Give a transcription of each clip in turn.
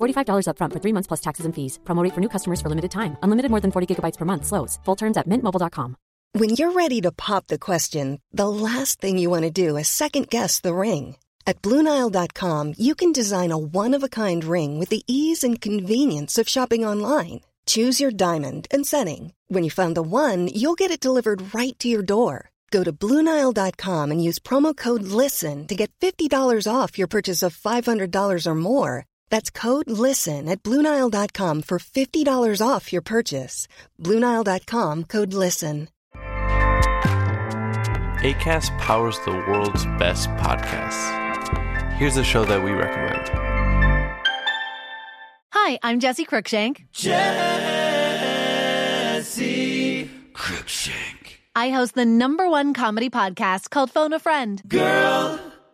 $45 upfront for three months plus taxes and fees. Promo for new customers for limited time. Unlimited more than 40 gigabytes per month. Slows. Full terms at mintmobile.com. When you're ready to pop the question, the last thing you want to do is second guess the ring. At Bluenile.com, you can design a one of a kind ring with the ease and convenience of shopping online. Choose your diamond and setting. When you find the one, you'll get it delivered right to your door. Go to Bluenile.com and use promo code LISTEN to get $50 off your purchase of $500 or more. That's code LISTEN at Bluenile.com for $50 off your purchase. Bluenile.com code LISTEN. ACAST powers the world's best podcasts. Here's a show that we recommend. Hi, I'm Jesse Cruikshank. Jesse Cruikshank. I host the number one comedy podcast called Phone a Friend. Girl,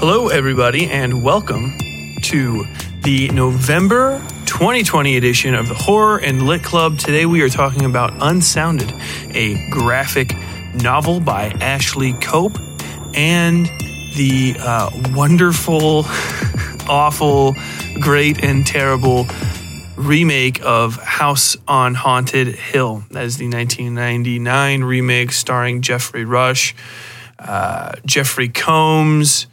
Hello, everybody, and welcome to the November 2020 edition of the Horror and Lit Club. Today, we are talking about Unsounded, a graphic novel by Ashley Cope, and the uh, wonderful, awful, great, and terrible remake of House on Haunted Hill. That is the 1999 remake starring Geoffrey Rush, uh, Jeffrey Combs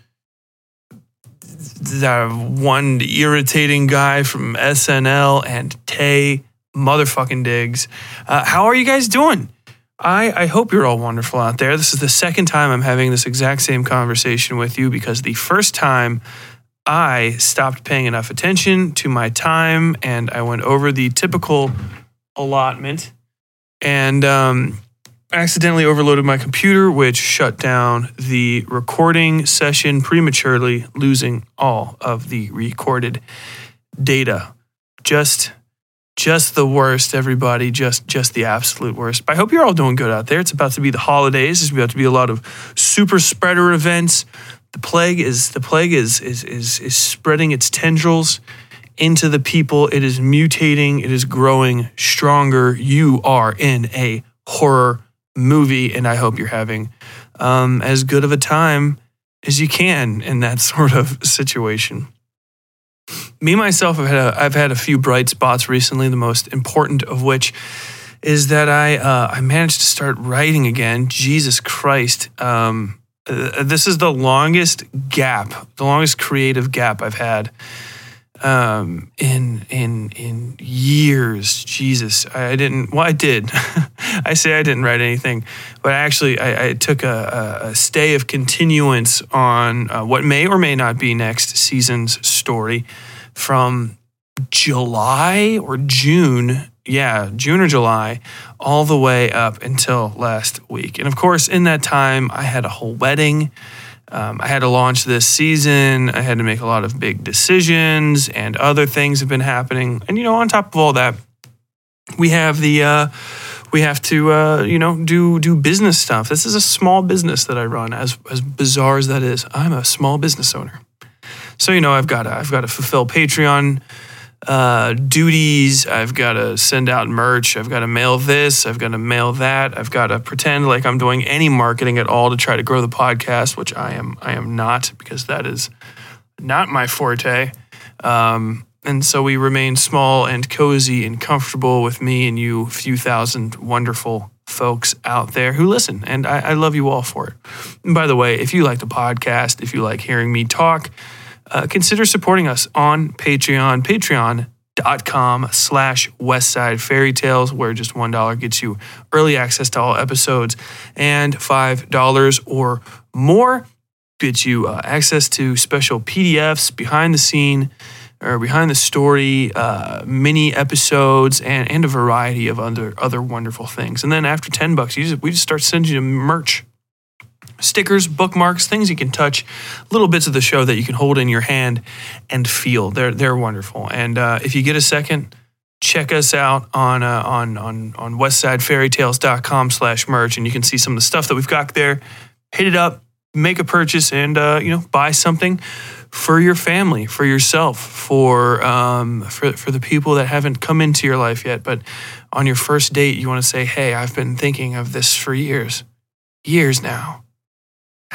that one irritating guy from SNL and Taye motherfucking Diggs. Uh, how are you guys doing? I, I hope you're all wonderful out there. This is the second time I'm having this exact same conversation with you because the first time I stopped paying enough attention to my time and I went over the typical allotment and um, accidentally overloaded my computer, which shut down the recording session prematurely, losing all of the recorded data. Just just the worst, everybody. Just just the absolute worst. But I hope you're all doing good out there. It's about to be the holidays. There's about to be a lot of super spreader events. The plague is the plague is is is is spreading its tendrils into the people. It is mutating. It is growing stronger. You are in a horror movie, and I hope you're having um, as good of a time as you can in that sort of situation. Me myself, I've had a, I've had a few bright spots recently. The most important of which is that I uh, I managed to start writing again. Jesus Christ. Um, uh, this is the longest gap, the longest creative gap I've had um, in in in years. Jesus, I didn't. Well, I did. I say I didn't write anything, but I actually, I, I took a, a, a stay of continuance on uh, what may or may not be next season's story from July or June. Yeah, June or July, all the way up until last week. And of course, in that time, I had a whole wedding. Um, I had to launch this season. I had to make a lot of big decisions, and other things have been happening. And you know, on top of all that, we have the uh, we have to uh, you know do do business stuff. This is a small business that I run. As as bizarre as that is, I'm a small business owner. So you know, I've got to, I've got to fulfill Patreon uh, duties. I've got to send out merch. I've got to mail this. I've got to mail that. I've got to pretend like I'm doing any marketing at all to try to grow the podcast, which I am. I am not because that is not my forte. Um, and so we remain small and cozy and comfortable with me and you, few thousand wonderful folks out there who listen. And I, I love you all for it. And by the way, if you like the podcast, if you like hearing me talk, uh, consider supporting us on Patreon, patreon.com slash westside fairy tales where just $1 gets you early access to all episodes and $5 or more gets you uh, access to special pdfs behind the scene or behind the story uh, mini episodes and, and a variety of other other wonderful things. And then after 10 bucks you just, we just start sending you merch stickers, bookmarks, things you can touch, little bits of the show that you can hold in your hand and feel. They're they're wonderful. And uh, if you get a second, check us out on uh, on on on westsidefairytales.com slash merch and you can see some of the stuff that we've got there. Hit it up, make a purchase, and uh, you know buy something for your family, for yourself, for um, for for the people that haven't come into your life yet. But on your first date, you want to say, "Hey, I've been thinking of this for years, years now."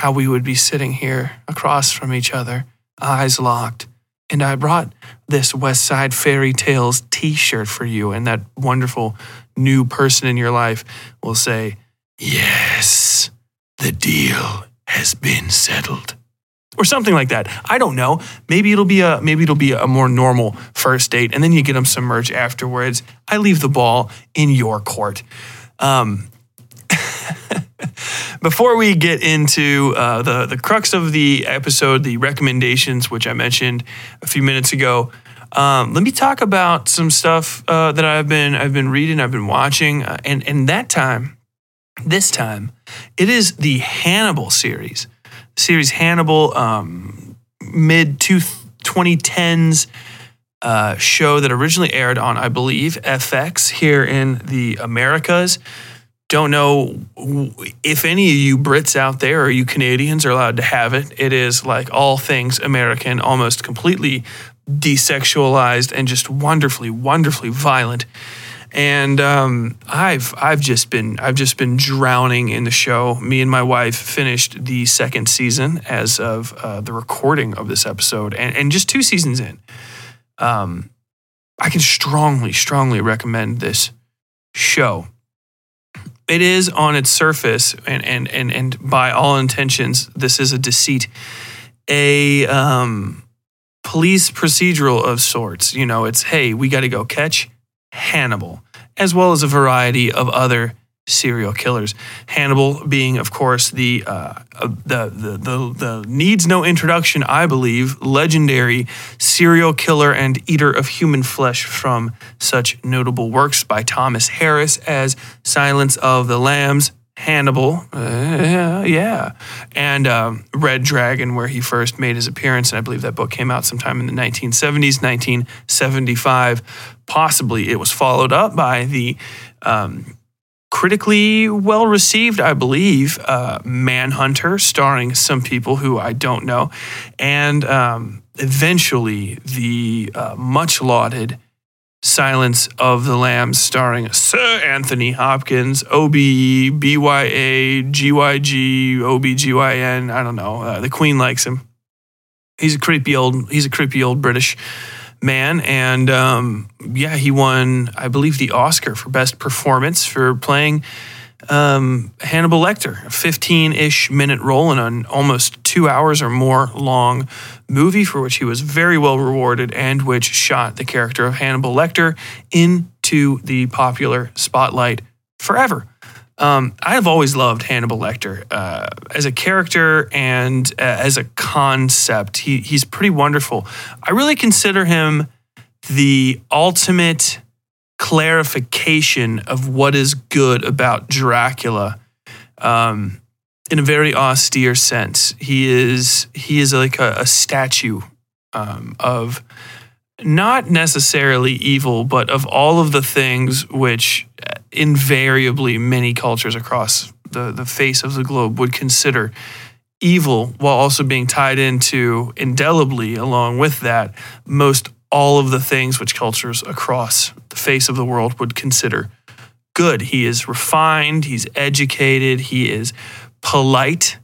How we would be sitting here across from each other, eyes locked. And I brought this West Side Fairy Tales t shirt for you. And that wonderful new person in your life will say, Yes, the deal has been settled. Or something like that. I don't know. Maybe it'll be a maybe it'll be a more normal first date, and then you get them some merch afterwards. I leave the ball in your court. Um, before we get into uh, the the crux of the episode, the recommendations, which I mentioned a few minutes ago, um, let me talk about some stuff uh, that I've been I've been reading, I've been watching, uh, and and that time, this time, it is the Hannibal series, series Hannibal, um, mid two 2010s. Uh, show that originally aired on, I believe, FX here in the Americas don't know if any of you Brits out there or you Canadians are allowed to have it. It is like all things American, almost completely desexualized and just wonderfully, wonderfully violent. And um, I've I've just been I've just been drowning in the show. Me and my wife finished the second season as of uh, the recording of this episode, and, and just two seasons in. Um, I can strongly, strongly recommend this show it is on its surface, and and and and by all intentions, this is a deceit, a um, police procedural of sorts. You know, it's hey, we got to go catch Hannibal, as well as a variety of other serial killers. Hannibal being, of course, the, uh, the, the, the, the needs no introduction, I believe, legendary serial killer and eater of human flesh from such notable works by Thomas Harris as Silence of the Lambs, Hannibal, uh, yeah, and um, Red Dragon, where he first made his appearance. And I believe that book came out sometime in the 1970s, 1975. Possibly it was followed up by the um, critically well received, I believe. Uh, Manhunter, starring some people who I don't know, and um, eventually the uh, much lauded Silence of the Lambs, starring Sir Anthony Hopkins, OBE, BYA, GYG, OBGYN. I don't know. Uh, the Queen likes him. He's a creepy old. He's a creepy old British man. And um, yeah, he won, I believe, the Oscar for Best Performance for playing um, Hannibal Lecter, a 15 ish minute role in an almost two hours or more long movie for which he was very well rewarded and which shot the character of Hannibal Lecter into the popular spotlight forever. Um, I've always loved Hannibal Lecter uh, as a character and uh, as a concept. He, he's pretty wonderful. I really consider him the ultimate clarification of what is good about Dracula. Um, in a very austere sense. He is he is like a, a statue um, of not necessarily evil, but of all of the things which invariably many cultures across the, the face of the globe would consider evil, while also being tied into indelibly along with that most all of the things which cultures across the face of the world would consider good. He is refined, he's educated, he is polite,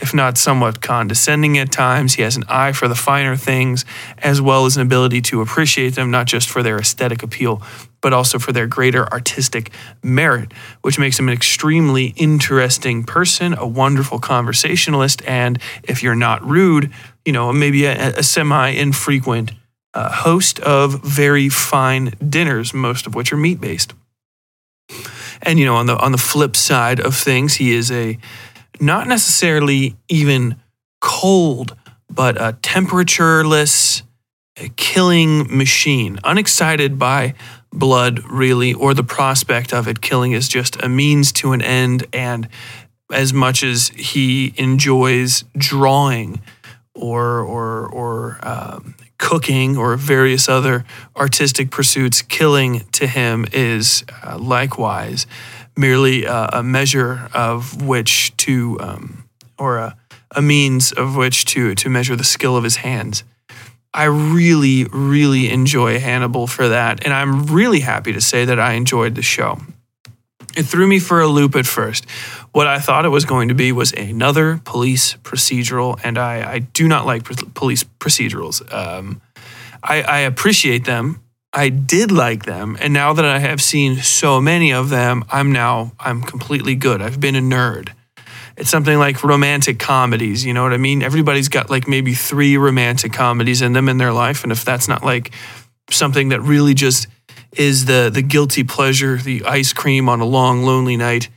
if not somewhat condescending at times. He has an eye for the finer things, as well as an ability to appreciate them, not just for their aesthetic appeal, but also for their greater artistic merit, which makes him an extremely interesting person, a wonderful conversationalist, and if you're not rude, you know, maybe a, a semi infrequent uh, host of very fine dinners, most of which are meat based. And you know, on the on the flip side of things, he is a not necessarily even cold, but a temperatureless, killing machine. Unexcited by blood, really, or the prospect of it. Killing is just a means to an end. And as much as he enjoys drawing or or or um, cooking or various other artistic pursuits, killing to him is uh, likewise merely uh, a measure of which to, um, or a, a means of which to, to measure the skill of his hands. I really, really enjoy Hannibal for that. And I'm really happy to say that I enjoyed the show. It threw me for a loop at first. What I thought it was going to be was another police procedural, and I, I do not like police procedurals. Um, I, I appreciate them I did like them, and now that I have seen so many of them, I'm now I'm completely good. I've been a nerd. It's something like romantic comedies, you know what I mean? Everybody's got like maybe 3 romantic comedies in them in their life, and if that's not like something that really just is the the guilty pleasure, the ice cream on a long lonely night,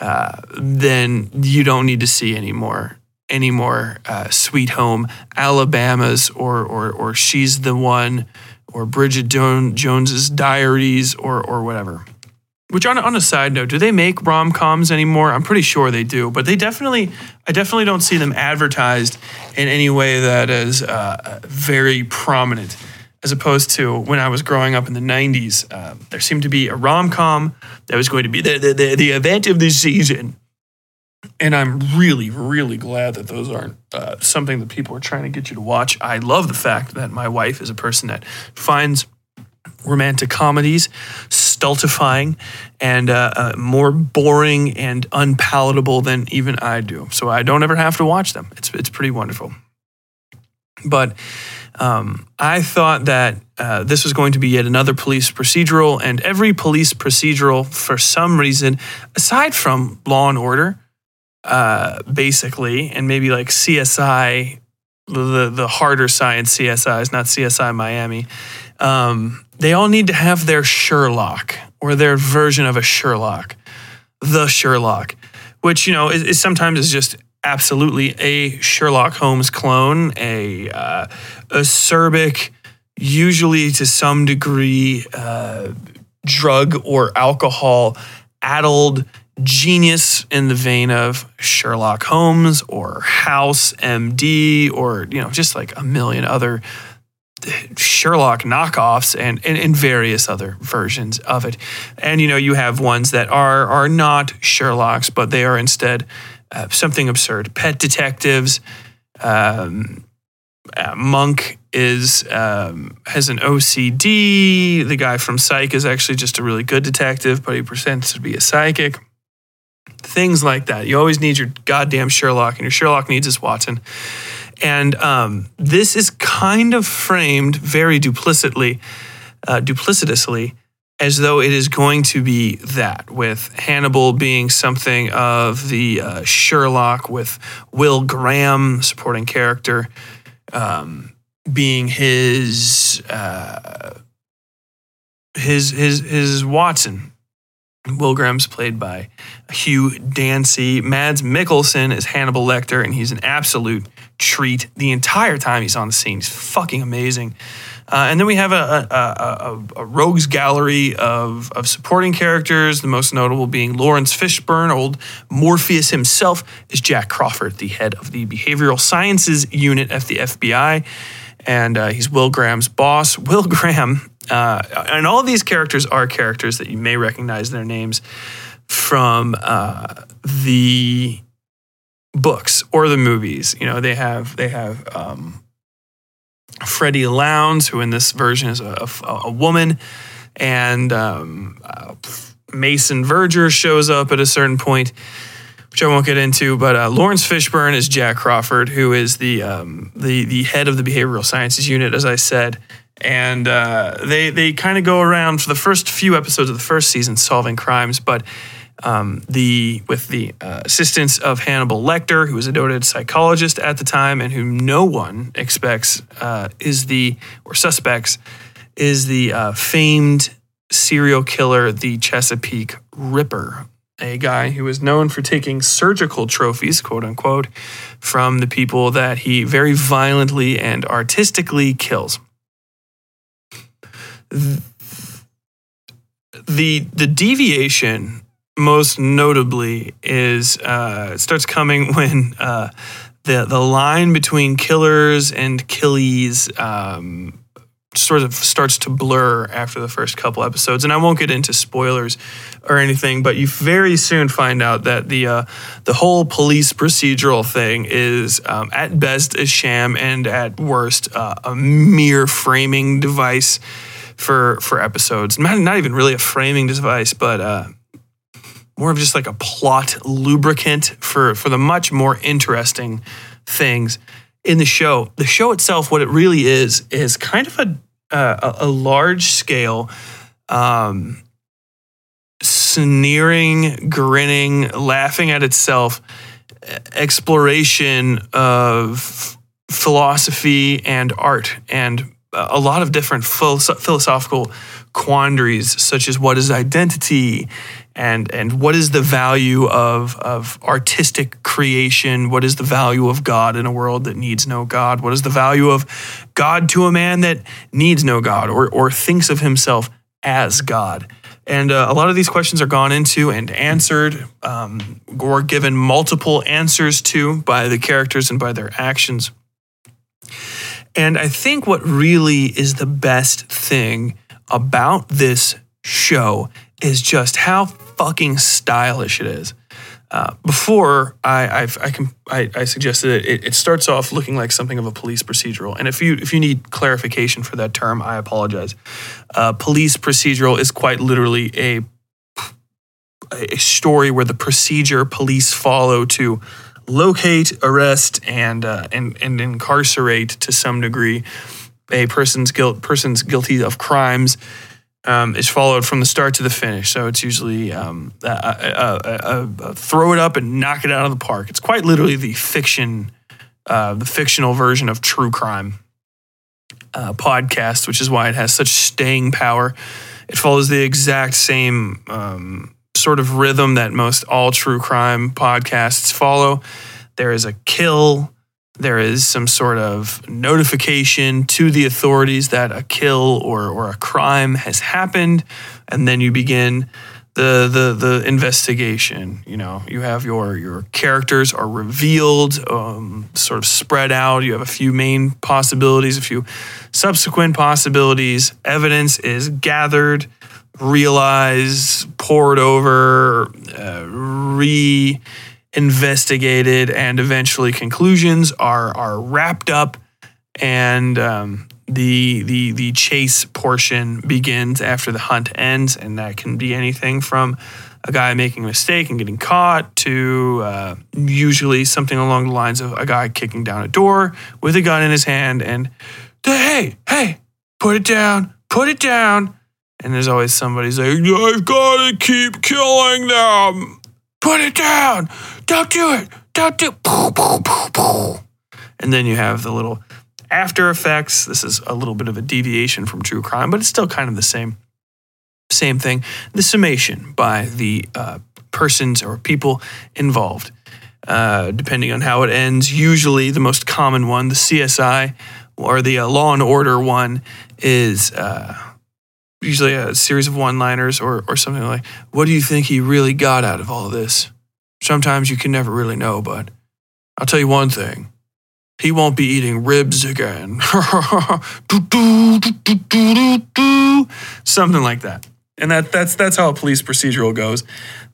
uh, then you don't need to see any more any more uh, Sweet Home Alabamas or or or She's the One or Bridget Jones Jones's Diaries or or whatever. Which on on a side note, do they make rom coms anymore? I'm pretty sure they do, but they definitely I definitely don't see them advertised in any way that is uh, very prominent. As opposed to when I was growing up in the 90s, uh, there seemed to be a rom com that was going to be the, the, the, the event of the season and I'm really, really glad that those aren't uh, something that people are trying to get you to watch. I love the fact that my wife is a person that finds romantic comedies stultifying and uh, uh, more boring and unpalatable than even I do. So I don't ever have to watch them. It's it's pretty wonderful. But um, I thought that uh, this was going to be yet another police procedural, and every police procedural, for some reason, aside from Law and Order, uh, basically, and maybe like CSI, the the harder science CSIs, not CSI Miami. Um, they all need to have their Sherlock or their version of a Sherlock, the Sherlock, which you know is, is sometimes is just absolutely a Sherlock Holmes clone, a uh, acerbic, usually to some degree, uh, drug or alcohol addled genius in the vein of Sherlock Holmes or House MD or you know just like a million other Sherlock knockoffs and, and, and various other versions of it. And you know you have ones that are are not Sherlocks but they are instead uh, something absurd. Pet detectives. Um, uh, Monk is um, has an OCD. The guy from Psych is actually just a really good detective, but he pretends to be a psychic things like that. You always need your goddamn Sherlock, and your Sherlock needs his Watson. And um, this is kind of framed very duplicitly, uh, duplicitously, as though it is going to be that, with Hannibal being something of the uh, Sherlock, with Will Graham, supporting character, um, being his uh, his his his Watson, Will Graham's played by Hugh Dancy. Mads Mikkelsen is Hannibal Lecter, and he's an absolute treat the entire time he's on the scene. He's fucking amazing. Uh, and then we have a, a, a, a, rogues gallery of, of supporting characters, the most notable being Laurence Fishburne. Old Morpheus himself is Jack Crawford, the head of the behavioral sciences unit at the FBI. And uh, he's Will Graham's boss. Will Graham, uh, and all of these characters are characters that you may recognize their names from uh, the books or the movies. You know, they have, they have, um, Freddie Lounds, who in this version is a, a, a woman, and um, uh, Mason Verger shows up at a certain point, which I won't get into. But uh, Laurence Fishburne is Jack Crawford, who is the um, the the head of the behavioral sciences unit, as I said. And uh, they they kind of go around for the first few episodes of the first season solving crimes, but um, the with the uh, assistance of Hannibal Lecter, who was a noted psychologist at the time, and whom no one expects uh, is the or suspects is the uh, famed serial killer, the Chesapeake Ripper, a guy who is known for taking surgical trophies, quote unquote, from the people that he very violently and artistically kills. The the deviation most notably is uh, starts coming when uh, the the line between killers and killies um, sort of starts to blur after the first couple episodes. And I won't get into spoilers or anything, but you very soon find out that the uh, the whole police procedural thing is um, at best a sham and at worst uh, a mere framing device for for episodes. Not, not even really a framing device, but uh, more of just like a plot lubricant for for the much more interesting things in the show. The show itself, what it really is, is kind of a a, a large scale, um, sneering, grinning, laughing at itself exploration of philosophy and art and a lot of different philosophical quandaries such as what is identity and and what is the value of of artistic creation? What is the value of god in a world that needs no god? What is the value of god to a man that needs no god or or thinks of himself as god? And uh, a lot of these questions are gone into and answered um, or given multiple answers to by the characters and by their actions and i think what really is the best thing about this show is just how fucking stylish it is. Uh, before I, I've, i can, I, I suggested it, it starts off looking like something of a police procedural, and if you if you need clarification for that term, I apologize. Uh, police procedural is quite literally a a story where the procedure police follow to locate, arrest, and uh, and and incarcerate to some degree a person's guilt persons guilty of crimes um, is followed from the start to the finish. So it's usually um, throw it up and knock it out of the park. It's quite literally the fiction, uh, the fictional version of true crime uh, podcast, which is why it has such staying power. It follows the exact same um, sort of rhythm that most all true crime podcasts follow. There is a kill there is some sort of notification to the authorities that a kill or, or a crime has happened, and then you begin the the the investigation. You know, you have your your characters are revealed, um, sort of spread out. You have a few main possibilities, a few subsequent possibilities. Evidence is gathered, realized, poured over, uh, re investigated, and eventually conclusions are are wrapped up, and um, the the the chase portion begins after the hunt ends, and that can be anything from a guy making a mistake and getting caught to uh, usually something along the lines of a guy kicking down a door with a gun in his hand and hey hey put it down put it down and there's always somebody saying i've got to keep killing them put it down don't do it. Don't do it. And then you have the little after effects. This is a little bit of a deviation from true crime, but it's still kind of the same same thing. The summation by the uh, persons or people involved, uh, depending on how it ends. Usually, the most common one, the CSI or the uh, Law and Order one, is uh, usually a series of one-liners or or something like, "What do you think he really got out of all of this?" Sometimes you can never really know, but I'll tell you one thing. He won't be eating ribs again. Something like that. And that, that's, that's how a police procedural goes.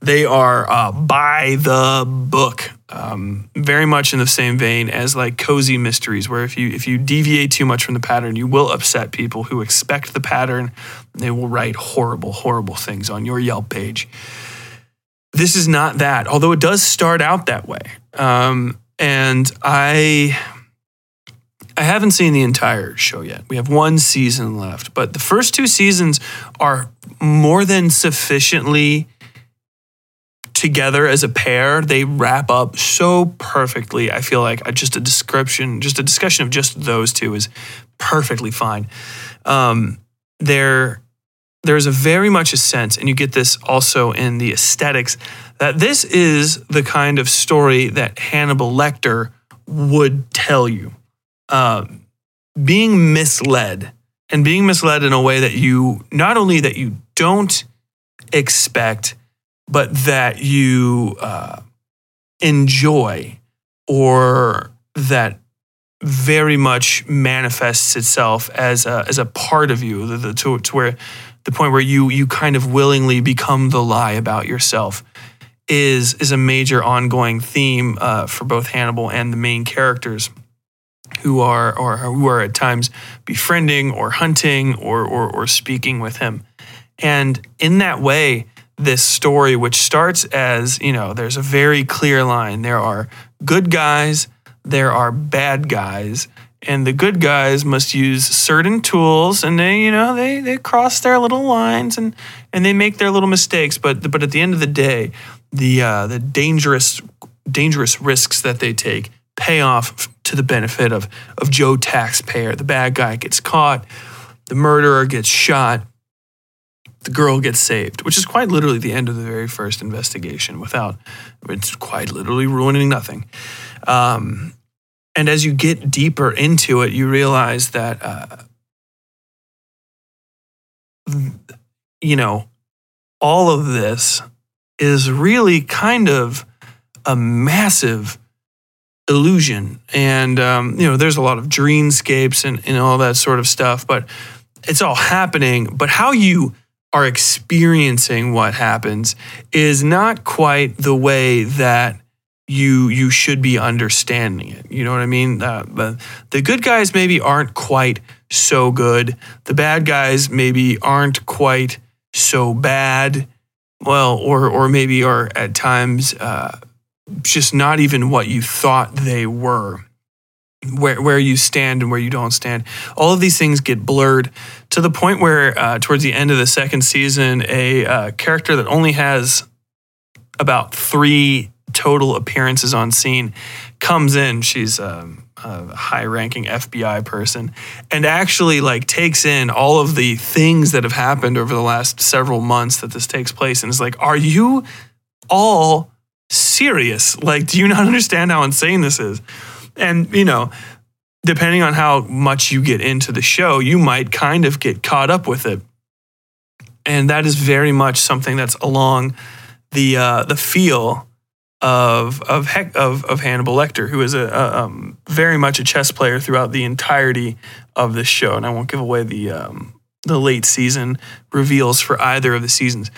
They are uh, by the book, um, very much in the same vein as like cozy mysteries, where if you if you deviate too much from the pattern, you will upset people who expect the pattern. They will write horrible, horrible things on your Yelp page. This is not that, although it does start out that way. Um, and I I haven't seen the entire show yet. We have one season left, but the first two seasons are more than sufficiently together as a pair. They wrap up so perfectly. I feel like just a description, just a discussion of just those two is perfectly fine. Um, there, there's a very much a sense, and you get this also in the aesthetics, that this is the kind of story that Hannibal Lecter would tell you uh, being misled and being misled in a way that you not only that you don't expect, but that you uh, enjoy or that very much manifests itself as a, as a part of you the, the, to, to where the point where you you kind of willingly become the lie about yourself is is a major ongoing theme uh, for both Hannibal and the main characters who are or who are at times befriending or hunting or, or, or speaking with him. And in that way, this story, which starts as, you know, there's a very clear line. There are good guys, there are bad guys, and the good guys must use certain tools and they, you know, they they cross their little lines and and they make their little mistakes. But but at the end of the day, the uh, the dangerous dangerous risks that they take pay off to the benefit of, of Joe taxpayer. The bad guy gets caught, the murderer gets shot, the girl gets saved, which is quite literally the end of the very first investigation without, it's quite literally ruining nothing. Um, and as you get deeper into it, you realize that, uh, you know, all of this is really kind of a massive illusion. And, um, you know, there's a lot of dreamscapes and, and all that sort of stuff, but it's all happening. But how you are experiencing what happens is not quite the way that you you should be understanding it. You know what I mean? Uh, the, the good guys maybe aren't quite so good. The bad guys maybe aren't quite so bad. Well, or or maybe are at times uh, just not even what you thought they were. Where, where you stand and where you don't stand. All of these things get blurred to the point where, uh, towards the end of the second season, a uh, character that only has about three total appearances on scene comes in. She's um, a high ranking FBI person and actually like takes in all of the things that have happened over the last several months that this takes place and is like, Are you all serious. Like, do you not understand how insane this is? And, you know, depending on how much you get into the show, you might kind of get caught up with it. And that is very much something that's along the uh, the feel of of, Heck, of of Hannibal Lecter, who is a, a um, very much a chess player throughout the entirety of this show. And I won't give away the um, the late season reveals for either of the seasons,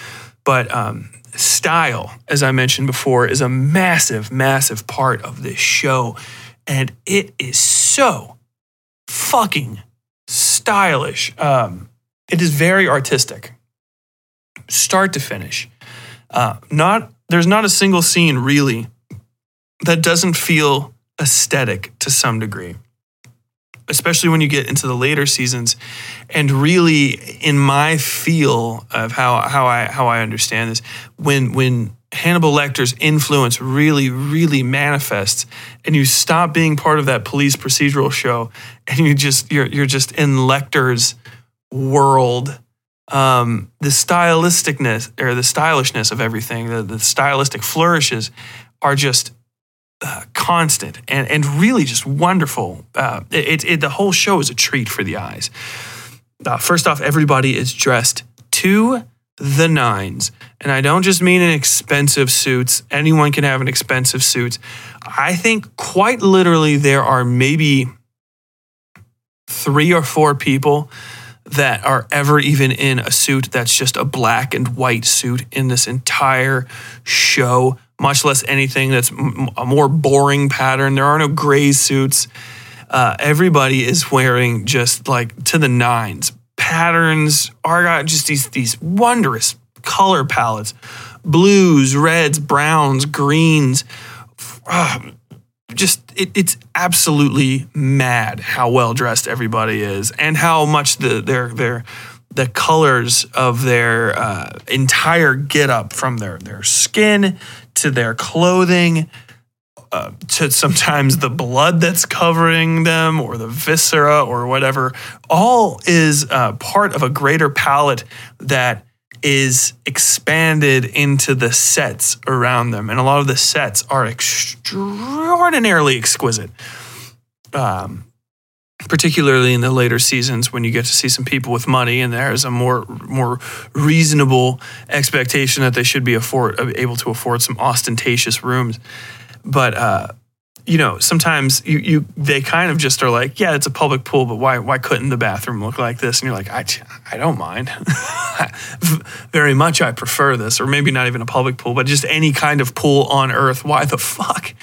but um, style, as I mentioned before, is a massive, massive part of this show. And it is so fucking stylish. Um, it is very artistic, start to finish. Uh, not there's not a single scene really that doesn't feel aesthetic to some degree especially when you get into the later seasons and really in my feel of how how I how I understand this when when Hannibal Lecter's influence really really manifests and you stop being part of that police procedural show and you just you're you're just in Lecter's world um, the stylisticness or the stylishness of everything, the, the stylistic flourishes are just uh, constant and, and really just wonderful. Uh, it, it, the whole show is a treat for the eyes. Uh, first off, everybody is dressed to the nines. And I don't just mean in expensive suits. Anyone can have an expensive suit. I think quite literally there are maybe three or four people that are ever even in a suit that's just a black and white suit in this entire show, much less anything that's a more boring pattern. There are no gray suits. Uh, everybody is wearing just like to the nines. Patterns are just these these wondrous color palettes, blues, reds, browns, greens. Uh, just it, it's absolutely mad how well dressed everybody is and how much the their their the colors of their uh, entire get up from their their skin to their clothing uh, to sometimes the blood that's covering them or the viscera or whatever all is uh, part of a greater palette that is expanded into the sets around them. And a lot of the sets are extraordinarily exquisite. Um, particularly in the later seasons when you get to see some people with money and there's a more more reasonable expectation that they should be afford able to afford some ostentatious rooms but uh, you know, sometimes you, you they kind of just are like, yeah, it's a public pool, but why why couldn't the bathroom look like this? And you're like, I, I don't mind. Very much I prefer this, or maybe not even a public pool, but just any kind of pool on earth. Why the fuck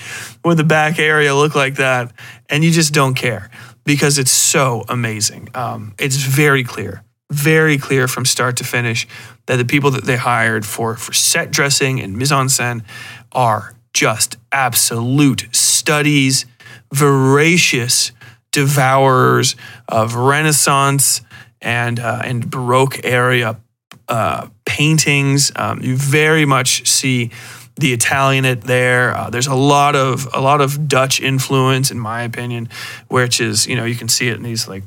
would the back area look like that? And you just don't care because it's so amazing. Um, it's very clear, very clear from start to finish that the people that they hired for for set dressing and mise en scène are just absolute studies, voracious devourers of Renaissance and uh, and Baroque area uh, paintings. Um, you very much see the Italianate there. Uh, there's a lot of a lot of Dutch influence, in my opinion, which is you know you can see it in these like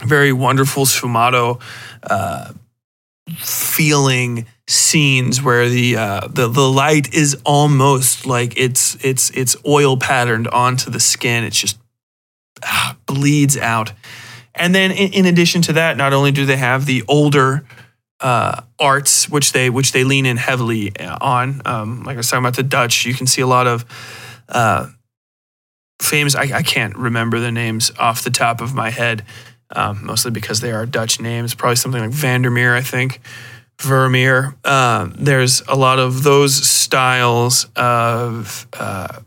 very wonderful sfumato uh, feeling scenes where the, uh, the the light is almost like it's it's it's oil patterned onto the skin. It's just ah, bleeds out. And then in, addition to that, not only do they have the older uh, arts, which they which they lean in heavily on, um, like I was talking about the Dutch, you can see a lot of uh, famous. I, I, can't remember the names off the top of my head, um, mostly because they are Dutch names. Probably something like Vandermeer, I think. Vermeer. Uh, there's a lot of those styles of. Uh,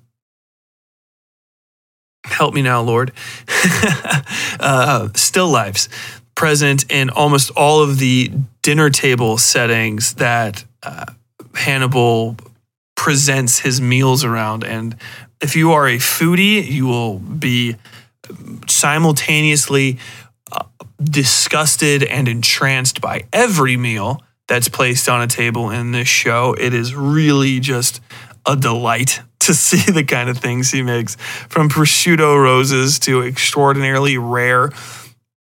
help me now, Lord. uh, still lifes present in almost all of the dinner table settings that uh, Hannibal presents his meals around. And if you are a foodie, you will be simultaneously uh, disgusted and entranced by every meal that's placed on a table in this show. It is really just a delight to see the kind of things he makes from prosciutto roses to extraordinarily rare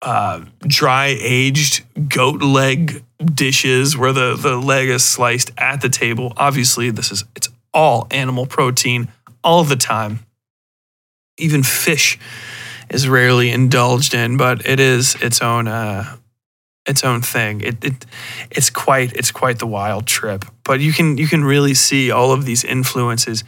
uh, dry aged goat leg dishes where the, the leg is sliced at the table. Obviously, this is it's all animal protein all the time. Even fish is rarely indulged in, but it is its own uh, its own thing. It, it it's quite it's quite the wild trip. But you can you can really see all of these influences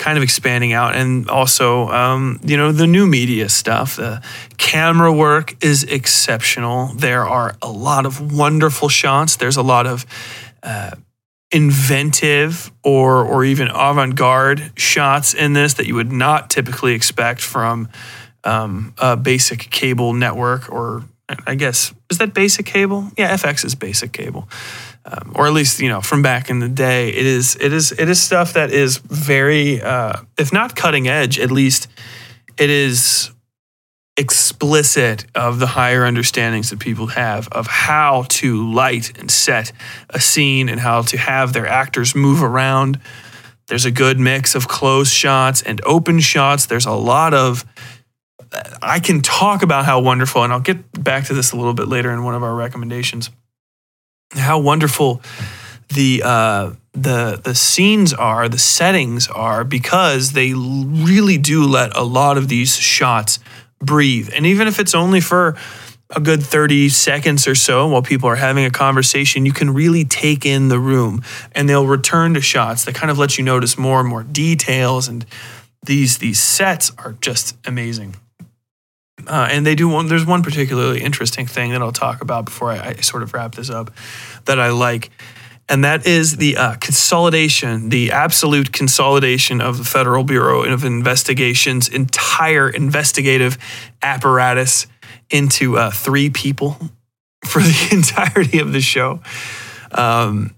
kind of expanding out, and also um, you know the new media stuff. The camera work is exceptional. There are a lot of wonderful shots. There's a lot of uh, inventive or or even avant-garde shots in this that you would not typically expect from um, a basic cable network or I guess is that basic cable? Yeah, FX is basic cable, um, or at least you know from back in the day. It is it is it is stuff that is very, uh, if not cutting edge, at least it is explicit of the higher understandings that people have of how to light and set a scene and how to have their actors move around. There's a good mix of close shots and open shots. There's a lot of I can talk about how wonderful, and I'll get back to this a little bit later in one of our recommendations. How wonderful the uh, the the scenes are, the settings are, because they really do let a lot of these shots breathe. And even if it's only for a good 30 seconds or so while people are having a conversation, you can really take in the room and they'll return to shots that kind of let you notice more and more details. And these, these sets are just amazing. Uh, and they do one, there's one particularly interesting thing that I'll talk about before I, I sort of wrap this up that I like and that is the uh, consolidation, the absolute consolidation of the Federal Bureau of Investigation's entire investigative apparatus into uh, three people for the entirety of the show. Um,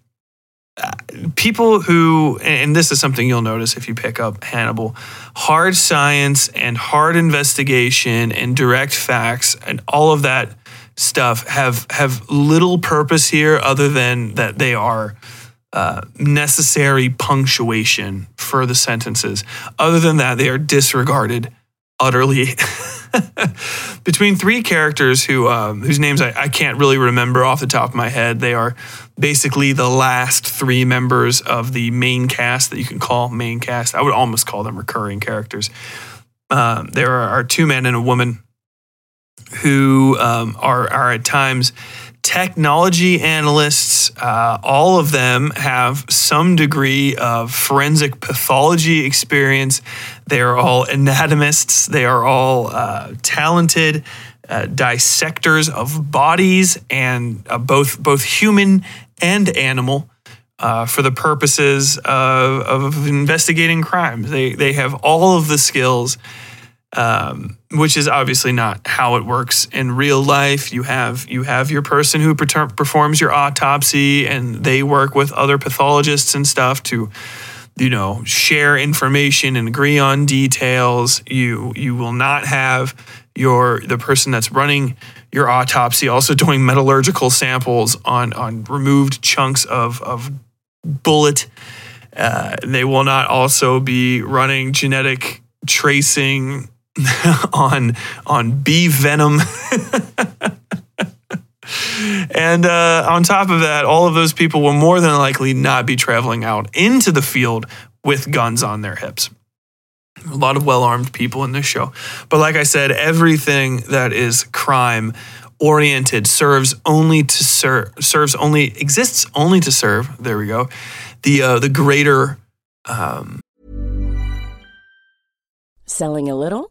people who, and this is something you'll notice if you pick up Hannibal, hard science and hard investigation and direct facts and all of that stuff have have little purpose here other than that they are uh, necessary punctuation for the sentences. Other than that, they are disregarded utterly. Between three characters who um, whose names I, I can't really remember off the top of my head, they are basically the last three members of the main cast that you can call main cast. I would almost call them recurring characters. Um, there are, are two men and a woman who um, are, are at times technology analysts. Uh, all of them have some degree of forensic pathology experience. They are all anatomists. They are all uh, talented uh, dissectors of bodies and uh, both both human and animal. Uh, for the purposes of, of investigating crimes, they they have all of the skills um, which is obviously not how it works in real life. You have you have your person who per- performs your autopsy, and they work with other pathologists and stuff to, you know, share information and agree on details. You you will not have your the person that's running your autopsy also doing metallurgical samples on on removed chunks of of bullet. Uh, they will not also be running genetic tracing on on bee venom. and uh, on top of that, all of those people will more than likely not be traveling out into the field with guns on their hips. A lot of well armed people in this show. But like I said, everything that is crime oriented serves only to serve, serves only, exists only to serve, there we go, the, uh, the greater. Um, Selling a little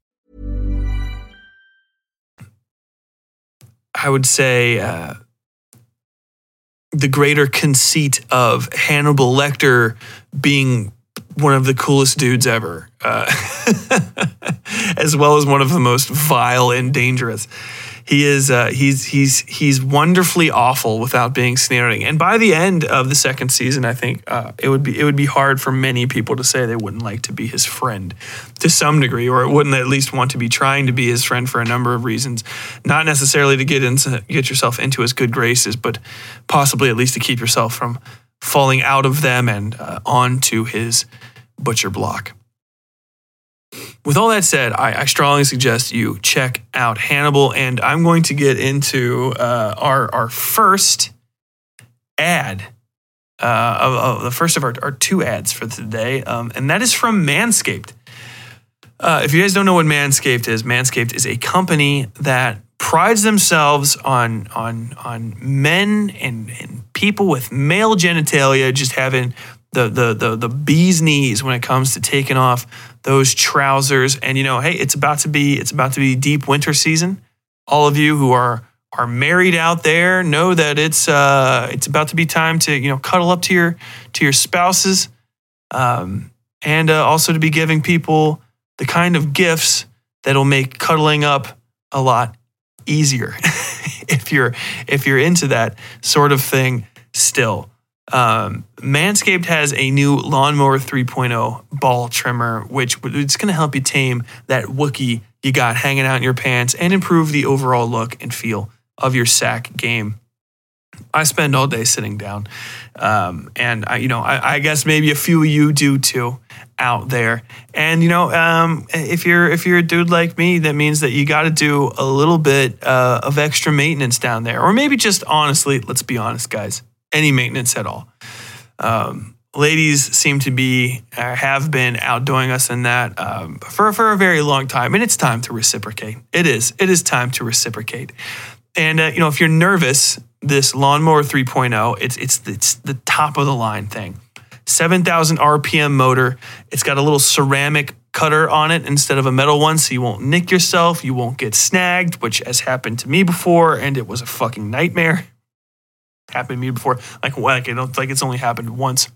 I would say uh, the greater conceit of Hannibal Lecter being one of the coolest dudes ever, uh, as well as one of the most vile and dangerous. He is uh, he's he's he's wonderfully awful without being sneering. And by the end of the second season, I think uh, it would be it would be hard for many people to say they wouldn't like to be his friend to some degree, or wouldn't at least want to be trying to be his friend for a number of reasons. Not necessarily to get into get yourself into his good graces, but possibly at least to keep yourself from falling out of them and uh, onto his butcher block. With all that said, I, I, strongly suggest you check out Hannibal, and I'm going to get into uh, our our first ad, uh, of, of, the first of our, our two ads for today, um, and that is from Manscaped. Uh, if you guys don't know what Manscaped is, Manscaped is a company that prides themselves on on on men and, and people with male genitalia just having the the the the bee's knees when it comes to taking off those trousers. And you know, hey, it's about to be it's about to be deep winter season. All of you who are are married out there know that it's uh it's about to be time to you know cuddle up to your to your spouses, um, and uh, also to be giving people the kind of gifts that'll make cuddling up a lot easier if you're if you're into that sort of thing still. Um, Manscaped has a new Lawnmower 3.0 ball trimmer, which it's going to help you tame that Wookie you got hanging out in your pants and improve the overall look and feel of your sack game. I spend all day sitting down, um, and I, you know, I, I, guess maybe a few of you do too out there. And you know, um, if you're if you're a dude like me, that means that you got to do a little bit uh, of extra maintenance down there, or maybe just honestly, let's be honest, guys, any maintenance at all. Um, ladies seem to be uh, have been outdoing us in that um, for for a very long time, and it's time to reciprocate. It is. It is time to reciprocate. And uh, you know, if you're nervous, this lawnmower 3.0, it's it's it's the top of the line thing. 7,000 RPM motor. It's got a little ceramic cutter on it instead of a metal one, so you won't nick yourself, you won't get snagged, which has happened to me before, and it was a fucking nightmare happened to me before. Like, like, it's like it's only happened once.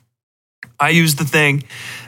I used the thing,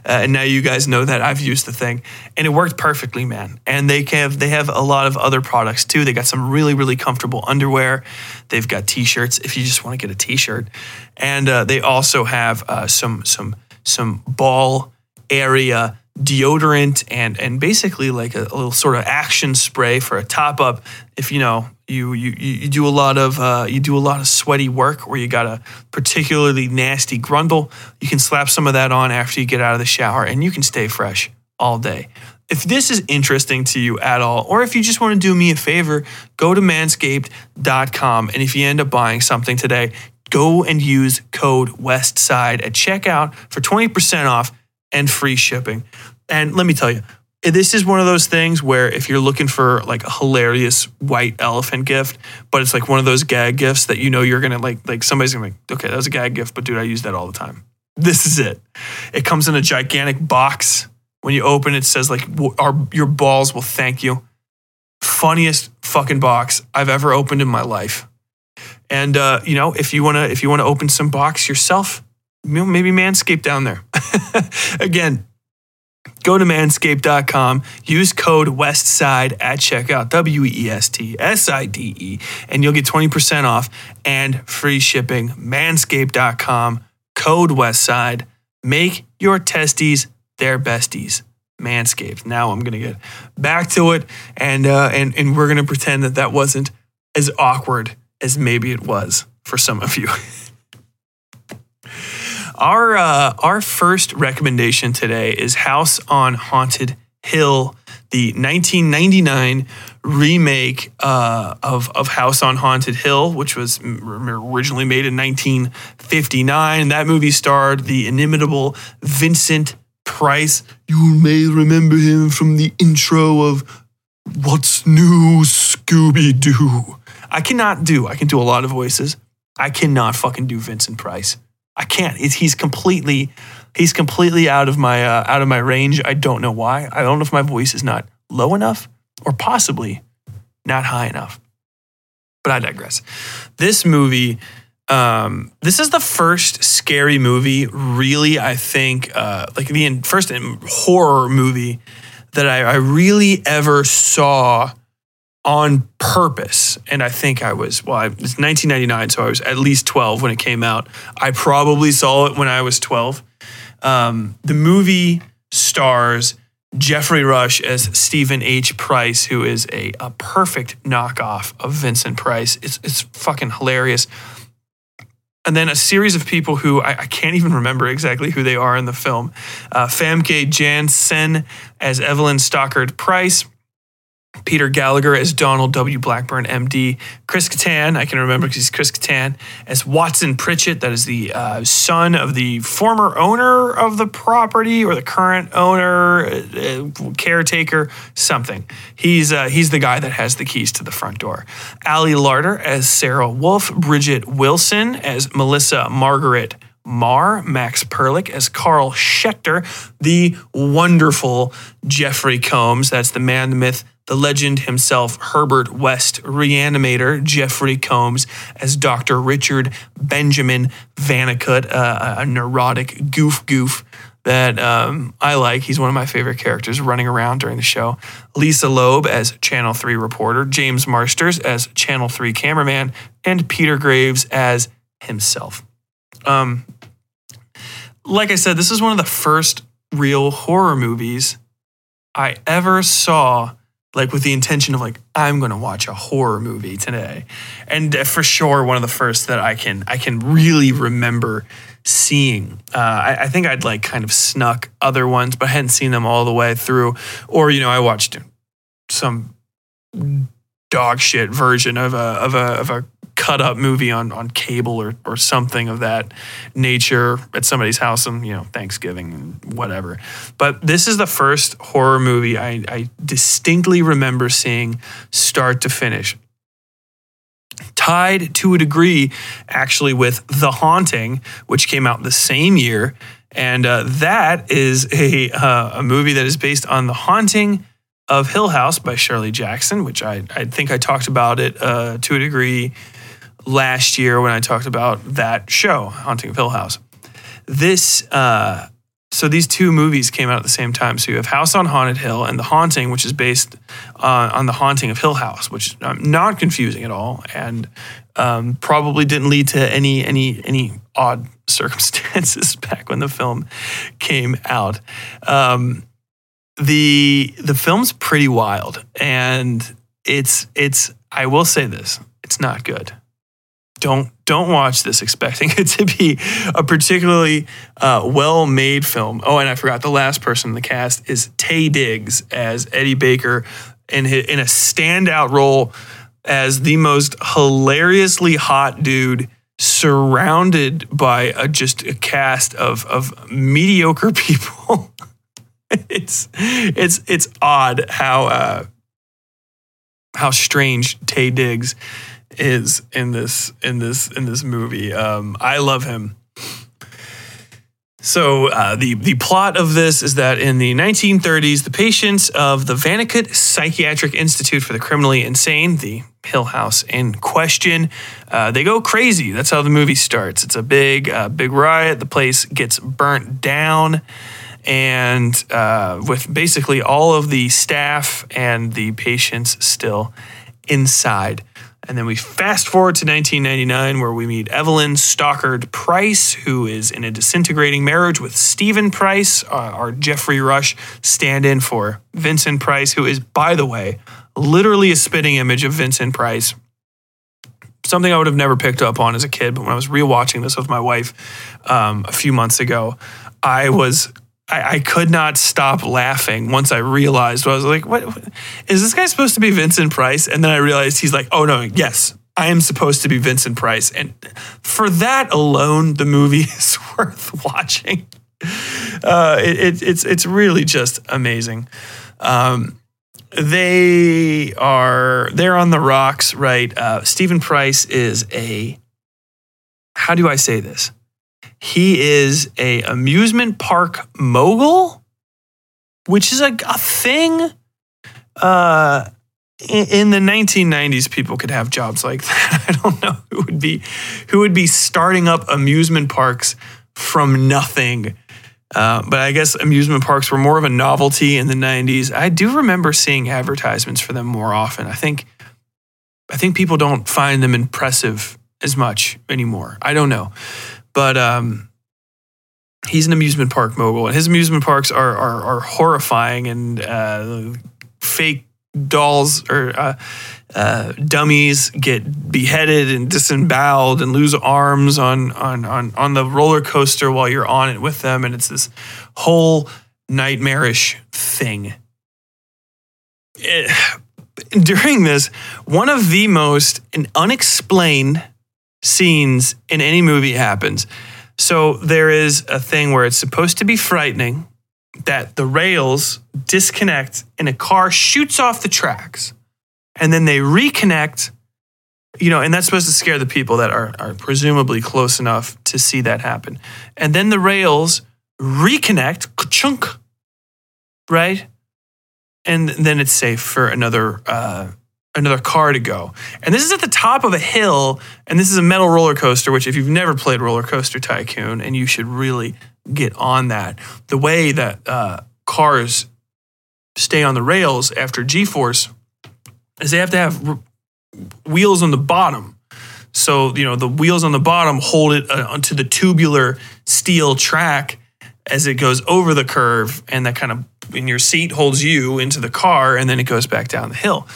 uh, and now you guys know that I've used the thing, and it worked perfectly, man. And they have they have a lot of other products too. They got some really really comfortable underwear. They've got t-shirts if you just want to get a t-shirt, and uh, they also have uh, some some some ball area deodorant and and basically like a, a, little sort of action spray for a top up. If you know you you you do a lot of uh, you do a lot of sweaty work where you got a particularly nasty grundle you can slap some of that on after you get out of the shower and you can stay fresh all day. If this is interesting to you at all or if you just want to do me a favor go to manscaped.com and if you end up buying something today go and use code westside at checkout for 20% off and free shipping. And let me tell you, this is one of those things where if you're looking for like a hilarious white elephant gift, but it's like one of those gag gifts that you know you're gonna like, like somebody's gonna be like, okay, that was a gag gift, but dude, I use that all the time. This is it. It comes in a gigantic box. When you open it, it says like, our, your balls will thank you. Funniest fucking box I've ever opened in my life. And uh, you know, if you wanna, if you wanna open some box yourself, maybe Manscaped down there. Again, Go to manscaped.com, use code WESTSIDE at checkout, W E S T S I D E, and you'll get 20% off and free shipping. Manscaped.com, code WESTSIDE. Make your testes their besties. Manscaped. Now I'm going to get back to it, and, uh, and, and we're going to pretend that that wasn't as awkward as maybe it was for some of you. Our uh, our first recommendation today is House on Haunted Hill, the 1999 remake uh, of of House on Haunted Hill, which was originally made in 1959. That movie starred the inimitable Vincent Price. You may remember him from the intro of What's New Scooby Doo. I cannot do. I can do a lot of voices. I cannot fucking do Vincent Price. I can't. It's, he's completely he's completely out of my uh, out of my range. I don't know why. I don't know if my voice is not low enough or possibly not high enough. But I digress. This movie, um, this is the first scary movie, really. I think, uh, like the first horror movie that I, I really ever saw on purpose. And I think I was, well, I, it's 1999, so I was at least 12 when it came out. I probably saw it when I was 12. Um, the movie stars Geoffrey Rush as Stephen H. Price, who is a, a perfect knockoff of Vincent Price. It's, it's fucking hilarious. And then a series of people who I, I, can't even remember exactly who they are in the film. Uh, Famke Janssen as Evelyn Stockard Price. Peter Gallagher as Donald W. Blackburn, MD. Chris Kattan, I can remember because he's Chris Kattan, as Watson Pritchett, that is the uh, son of the former owner of the property or the current owner, uh, caretaker, something. He's, uh, he's the guy that has the keys to the front door. Ali Larter as Sarah Wolf, Bridget Wilson as Melissa Margaret Marr, Max Perlich as Carl Schechter, the wonderful Jeffrey Combs, that's the man, the myth, the legend himself, Herbert West, reanimator Jeffrey Combs as Dr. Richard Benjamin Vannacutt, uh, a neurotic goof goof that um, I like. He's one of my favorite characters running around during the show. Lisa Loeb as Channel 3 reporter, James Marsters as Channel 3 cameraman, and Peter Graves as himself. Um, like I said, this is one of the first real horror movies I ever saw like with the intention of like I'm going to watch a horror movie today, and for sure one of the first that I can I can really remember seeing. Uh, I, I, think I'd like kind of snuck other ones, but I hadn't seen them all the way through. Or you know, I watched some dog shit version of a of a of a cut up movie on on cable or or something of that nature at somebody's house on you know Thanksgiving whatever. But this is the first horror movie I, I distinctly remember seeing start to finish. Tied to a degree, actually, with The Haunting, which came out the same year, and uh, that is a uh, a movie that is based on The Haunting of Hill House by Shirley Jackson, which I, I think I talked about it uh, to a degree last year when I talked about that show, Haunting of Hill House. This, uh, so these two movies came out at the same time. So you have House on Haunted Hill and The Haunting, which is based uh, on The Haunting of Hill House, which is um, not confusing at all, and um, probably didn't lead to any any any odd circumstances back when the film came out. Um, the the film's pretty wild, and it's it's. I will say this: it's not good don't don't watch this expecting it to be a particularly uh, well made film. Oh, and I forgot the last person in the cast is Taye Diggs as Eddie Baker in in a standout role as the most hilariously hot dude surrounded by a, just a cast of of mediocre people. it's it's it's odd how uh, how strange Taye Diggs is in this in this in this movie. Um, I love him. So uh, the the plot of this is that in the 1930s, the patients of the Vannacutt Psychiatric Institute for the Criminally Insane, the Hill House in question, uh, they go crazy. That's how the movie starts. It's a big uh, big riot. The place gets burnt down, and uh, with basically all of the staff and the patients still inside. And then we fast forward to 1999, where we meet Evelyn Stockard Price, who is in a disintegrating marriage with Stephen Price, uh, our Geoffrey Rush stand in for Vincent Price, who is, by the way, literally a spitting image of Vincent Price. Something I would have never picked up on as a kid, but when I was rewatching this with my wife um, a few months ago, I was I, I, could not stop laughing once I realized. I was like, what, what is this guy supposed to be Vincent Price? And then I realized he's like, oh no, yes, I am supposed to be Vincent Price. And for that alone, the movie is worth watching. Uh, it, it, it's it's really just amazing. Um, they are they're on the rocks, right? Uh, Stephen Price is a how do I say this? He is a amusement park mogul, which is a, a thing. Uh, in, the 1990s, people could have jobs like that. I don't know who would be who would be starting up amusement parks from nothing. Uh, but I guess amusement parks were more of a novelty in the 90s. I do remember seeing advertisements for them more often. I think I think people don't find them impressive as much anymore. I don't know. But um, he's an amusement park mogul, and his amusement parks are are, are horrifying and uh, fake dolls or uh, uh, dummies get beheaded and disemboweled and lose arms on on on on the roller coaster while you're on it with them, and it's this whole nightmarish thing. It, during this, one of the most unexplained scenes in any movie happens. So there is a thing where it's supposed to be frightening that the rails disconnect and a car shoots off the tracks and then they reconnect you know and that's supposed to scare the people that are, are presumably close enough to see that happen and then the rails reconnect chunk right and then it's safe for another uh, another car to go. And this is at the top of a hill, and this is a metal roller coaster, which if you've never played Roller Coaster Tycoon, and you should really get on that. The way that uh, cars stay on the rails after G-force is they have to have r- wheels on the bottom. So, you know, the wheels on the bottom hold it uh, onto the tubular steel track as it goes over the curve, and that kind of in your seat holds you into the car, and then it goes back down the hill.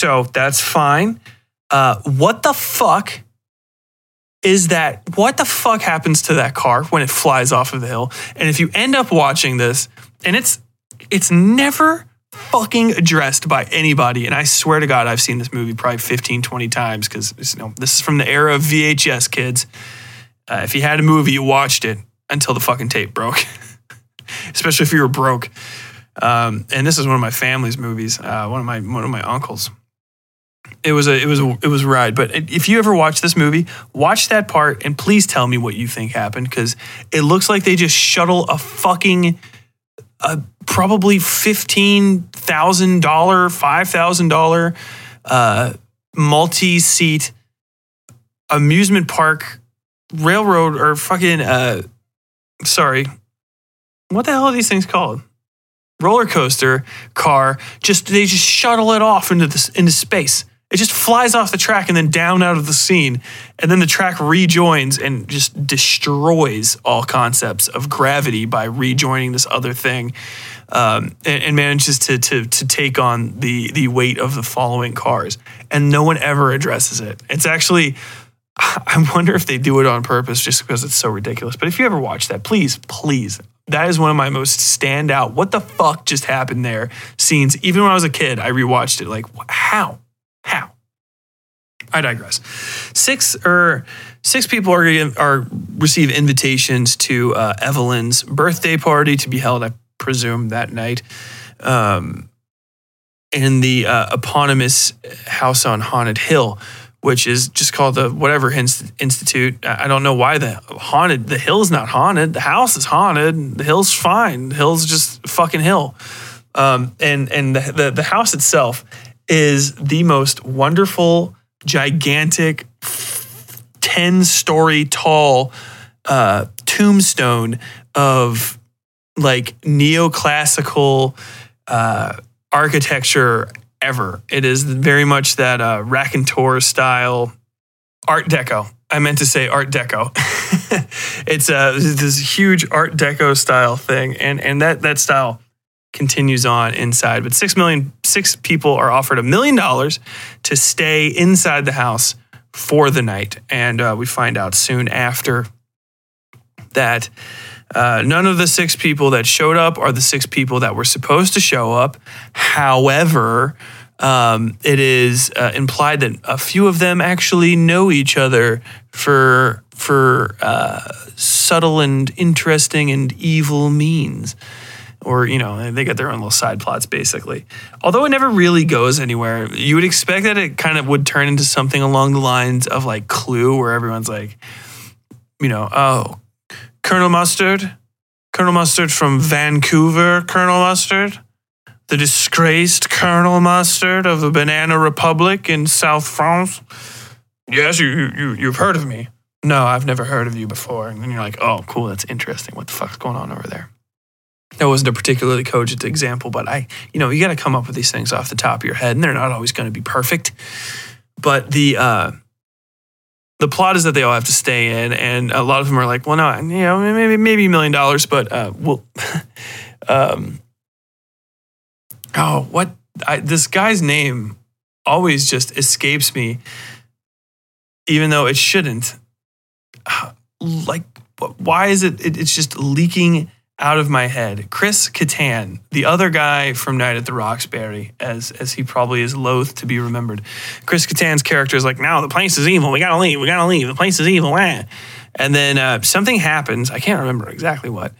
So that's fine. Uh, what the fuck is that? What the fuck happens to that car when it flies off of the hill? And if you end up watching this, and it's it's never fucking addressed by anybody. And I swear to God, I've seen this movie probably 15, 20 times because you know, this is from the era of VHS, kids. Uh, if you had a movie, you watched it until the fucking tape broke, especially if you were broke. Um, and this is one of my family's movies. Uh, one of my one of my uncles. It was a it was a, it was a ride. But if you ever watch this movie, watch that part and please tell me what you think happened because it looks like they just shuttle a fucking a probably fifteen thousand dollar, five thousand dollar, uh, multi seat amusement park railroad or fucking uh, sorry, what the hell are these things called? roller coaster car just they just shuttle it off into this into space. It just flies off the track and then down out of the scene, and then the track rejoins and just destroys all concepts of gravity by rejoining this other thing, um, and, and, manages to, to to take on the the weight of the following cars, and no one ever addresses it. It's actually. I wonder if they do it on purpose just because it's so ridiculous. But if you ever watch that, please, please that is one of my most standout. What the fuck just happened there? Scenes. Even when I was a kid, I rewatched it. Like, how? How? I digress. Six or six people are are receive invitations to uh, Evelyn's birthday party to be held, I presume, that night. Um, in the uh, eponymous house on Haunted Hill, which is just called the whatever Inst- Institute. I I don't know why the haunted, the hill's not haunted. The house is haunted. The hill's fine. The hill's just fucking hill. Um, and and the, the, the house itself is the most wonderful, gigantic, 10 story tall uh, tombstone of like neoclassical uh, architecture ever. It is very much that uh, raconteur style art deco. I meant to say art deco. it's a this huge art deco style thing, and and that that style continues on inside. But six million six people are offered a million dollars to stay inside the house for the night, and uh, we find out soon after that uh, none of the six people that showed up are the six people that were supposed to show up. However, um, it is uh, implied that a few of them actually know each other for for uh, subtle and interesting and evil means. Or, you know, they get their own little side plots basically. Although it never really goes anywhere, you would expect that it kind of would turn into something along the lines of like Clue, where everyone's like, you know, oh, Colonel Mustard, Colonel Mustard from Vancouver, Colonel Mustard, the disgraced Colonel Mustard of the Banana Republic in South France. Yes, you, you, you've heard of me. No, I've never heard of you before. And then you're like, oh, cool, that's interesting. What the fuck's going on over there? That wasn't a particularly cogent example, but I, you know, you got to come up with these things off the top of your head, and they're not always going to be perfect. But the, uh, the plot is that they all have to stay in, and a lot of them are like, well, no, you know, maybe maybe a million dollars, but uh, we'll, um, oh, what I, this guy's name always just escapes me, even though it shouldn't. Like, why is it? it it's just leaking out of my head. Chris Kattan, the other guy from Night at the Roxbury, as as he probably is loath to be remembered. Chris Kattan's character is like, "No, the place is evil. We gotta leave. We gotta leave. The place is evil." Eh. And then uh, something happens. I can't remember exactly what.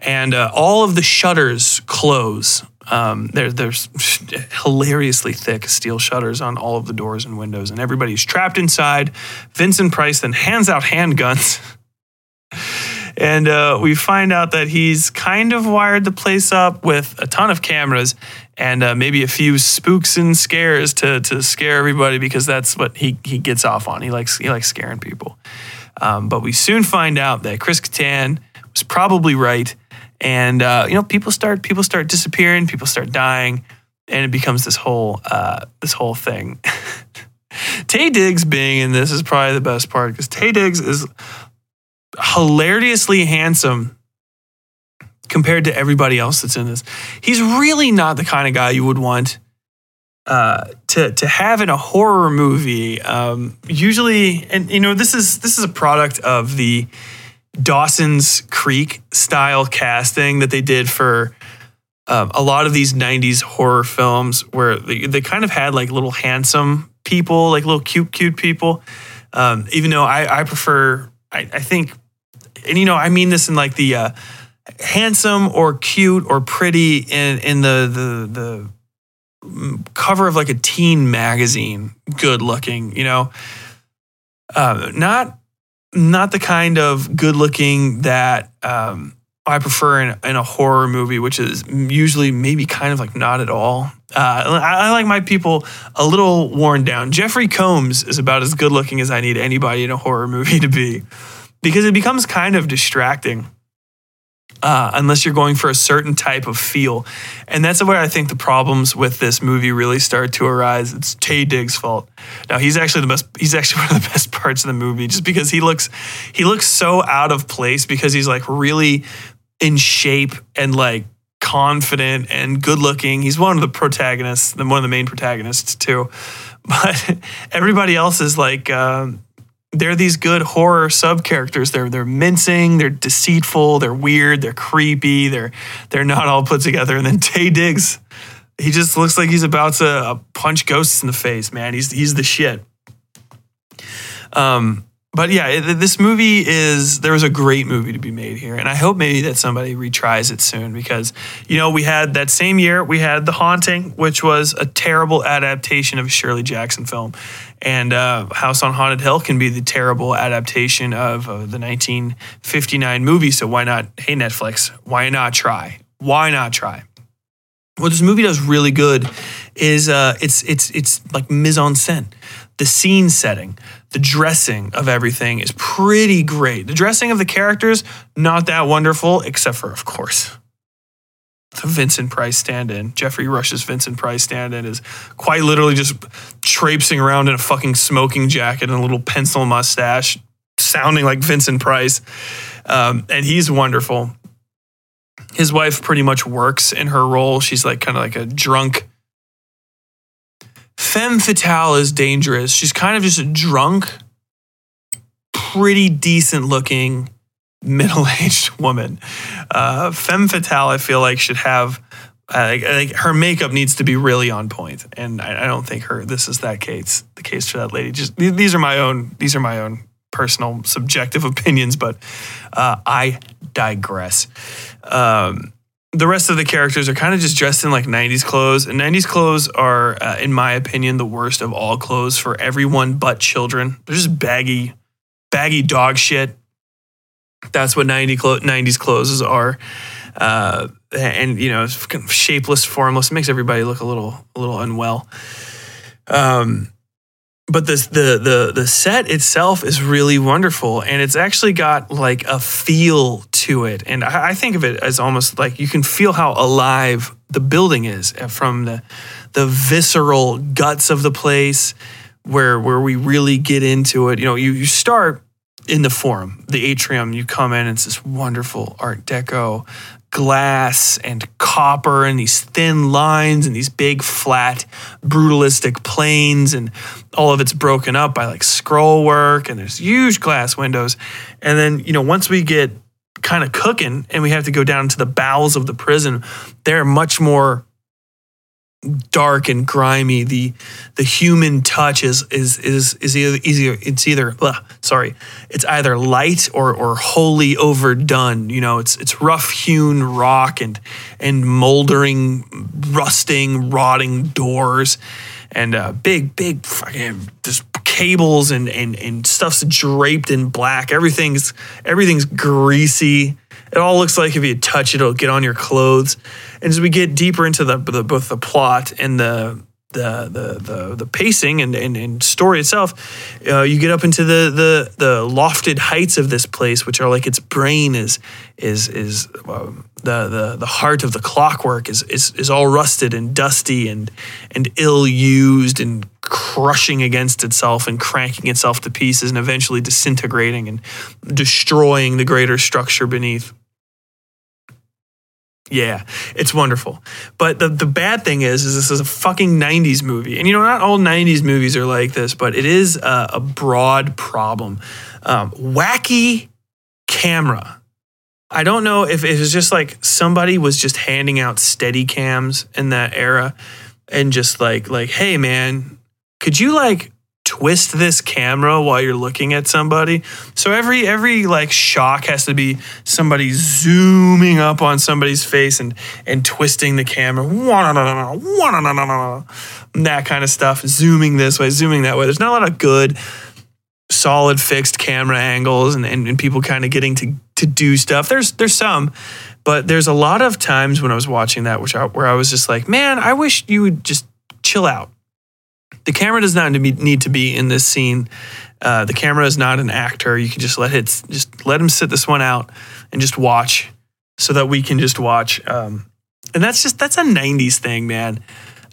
And uh, all of the shutters close. Um, there, there's hilariously thick steel shutters on all of the doors and windows, and everybody's trapped inside. Vincent Price then hands out handguns. And uh, we find out that he's kind of wired the place up with a ton of cameras and uh, maybe a few spooks and scares to, to scare everybody because that's what he, he gets off on. He likes, he likes scaring people. Um, but we soon find out that Chris Kattan was probably right. And, uh, you know, people start, people start disappearing, people start dying, and it becomes this whole, uh, this whole thing. Taye Diggs being in this is probably the best part because Taye Diggs is hilariously handsome compared to everybody else that's in this. He's really not the kind of guy you would want uh, to to have in a horror movie. Um, usually, and you know, this is this is a product of the Dawson's Creek style casting that they did for. Um, a lot of these 90s horror films where they, they kind of had like little handsome people, like little cute, cute people. Um, even though I, I prefer, I, I think and you know, I mean this in like the uh, handsome or cute or pretty in in the the the cover of like a teen magazine, good looking, you know, uh, not not the kind of good looking that um, I prefer in, in a horror movie, which is usually maybe kind of like not at all. Uh, I, I, like my people a little worn down. Jeffrey Combs is about as good looking as I need anybody in a horror movie to be because it becomes kind of distracting uh, unless you're going for a certain type of feel. And that's where I think the problems with this movie really start to arise. It's Taye Diggs' fault. Now he's actually the best. He's actually one of the best parts of the movie, just because he looks he looks so out of place because he's like really in shape and like confident and good looking. He's one of the protagonists, one of the main protagonists too. But everybody else is like. Um, they're these good horror sub characters. They're they're mincing, they're deceitful, they're weird, they're creepy, they're they're not all put together. And then Taye Diggs, he just looks like he's about to uh, punch ghosts in the face. Man, he's he's the shit. Um, but yeah, this movie is there was a great movie to be made here, and I hope maybe that somebody retries it soon because you know we had that same year we had The Haunting, which was a terrible adaptation of a Shirley Jackson film, and uh, House on Haunted Hill can be the terrible adaptation of uh, the 1959 movie. So why not? Hey Netflix, why not try? Why not try? what this movie does really good is uh, it's it's it's like mise en scène. The scene setting, the dressing of everything is pretty great. The dressing of the characters not that wonderful, except for of course the Vincent Price stand-in. Geoffrey Rush's Vincent Price stand-in is quite literally just traipsing around in a fucking smoking jacket and a little pencil mustache, sounding like Vincent Price, um, and he's wonderful his wife pretty much works in her role. She's like kind of like a drunk. Femme fatale is dangerous. She's kind of just a drunk, pretty decent looking, middle aged woman. Uh, Femme fatale, I feel like, should have. Uh, like her makeup needs to be really on point, and I, I don't think her. This is that case. The case for that lady. Just these are my own. These are my own personal subjective opinions, but uh, I digress. Um, the rest of the characters are kind of just dressed in like 90s clothes, and 90s clothes are, uh, in my opinion, the worst of all clothes for everyone but children. They're just baggy, baggy dog shit. That's what 90 clo- 90s clothes are. Uh, and you know, shapeless, formless. It makes everybody look a little, a little unwell. Um, but this the the the set itself is really wonderful and it's actually got like a feel to it and I, I think of it as almost like you can feel how alive the building is uh, from the the visceral guts of the place where where we really get into it you know you, you start in the forum the atrium you come in it's this wonderful art deco glass and copper and these thin lines and these big flat brutalistic planes and all of it's broken up by like scroll work and there's huge glass windows. And then you know once we get kind of cooking and we have to go down to the bowels of the prison they're much more dark and grimy. The the human touch is is is is either easier it's either ugh, sorry. It's either light or or wholly overdone. You know it's it's rough hewn rock and and moldering rusting rotting doors and uh, big big fucking just cables and and and stuff's draped in black. Everything's everything's greasy it all looks like if you touch it, it'll get on your clothes. And as we get deeper into the, the both the plot and the the the the, the pacing and, and, and story itself, uh, you get up into the, the the lofted heights of this place, which are like its brain is is is um, the the the heart of the clockwork is is is all rusted and dusty and and ill used and crushing against itself and cranking itself to pieces and eventually disintegrating and destroying the greater structure beneath. Yeah, it's wonderful. But the, the bad thing is, is this is a fucking 90s movie. And you know, not all 90s movies are like this, but it is a, a broad problem. Um, wacky camera. I don't know if it was just like somebody was just handing out steady cams in that era and just like like, hey man, could you like twist this camera while you're looking at somebody. So every every like shock has to be somebody zooming up on somebody's face and and twisting the camera, that kind of stuff. Zooming this way, zooming that way. There's not a lot of good, solid fixed camera angles and, and, and people kind of getting to to do stuff. There's there's some, but there's a lot of times when I was watching that, which I, where I was just like, man, I wish you would just chill out the camera does not need to be in this scene. Uh, the camera is not an actor. You can just let it just let him sit this one out and just watch, so that we can just watch. Um, and that's just that's a '90s thing, man.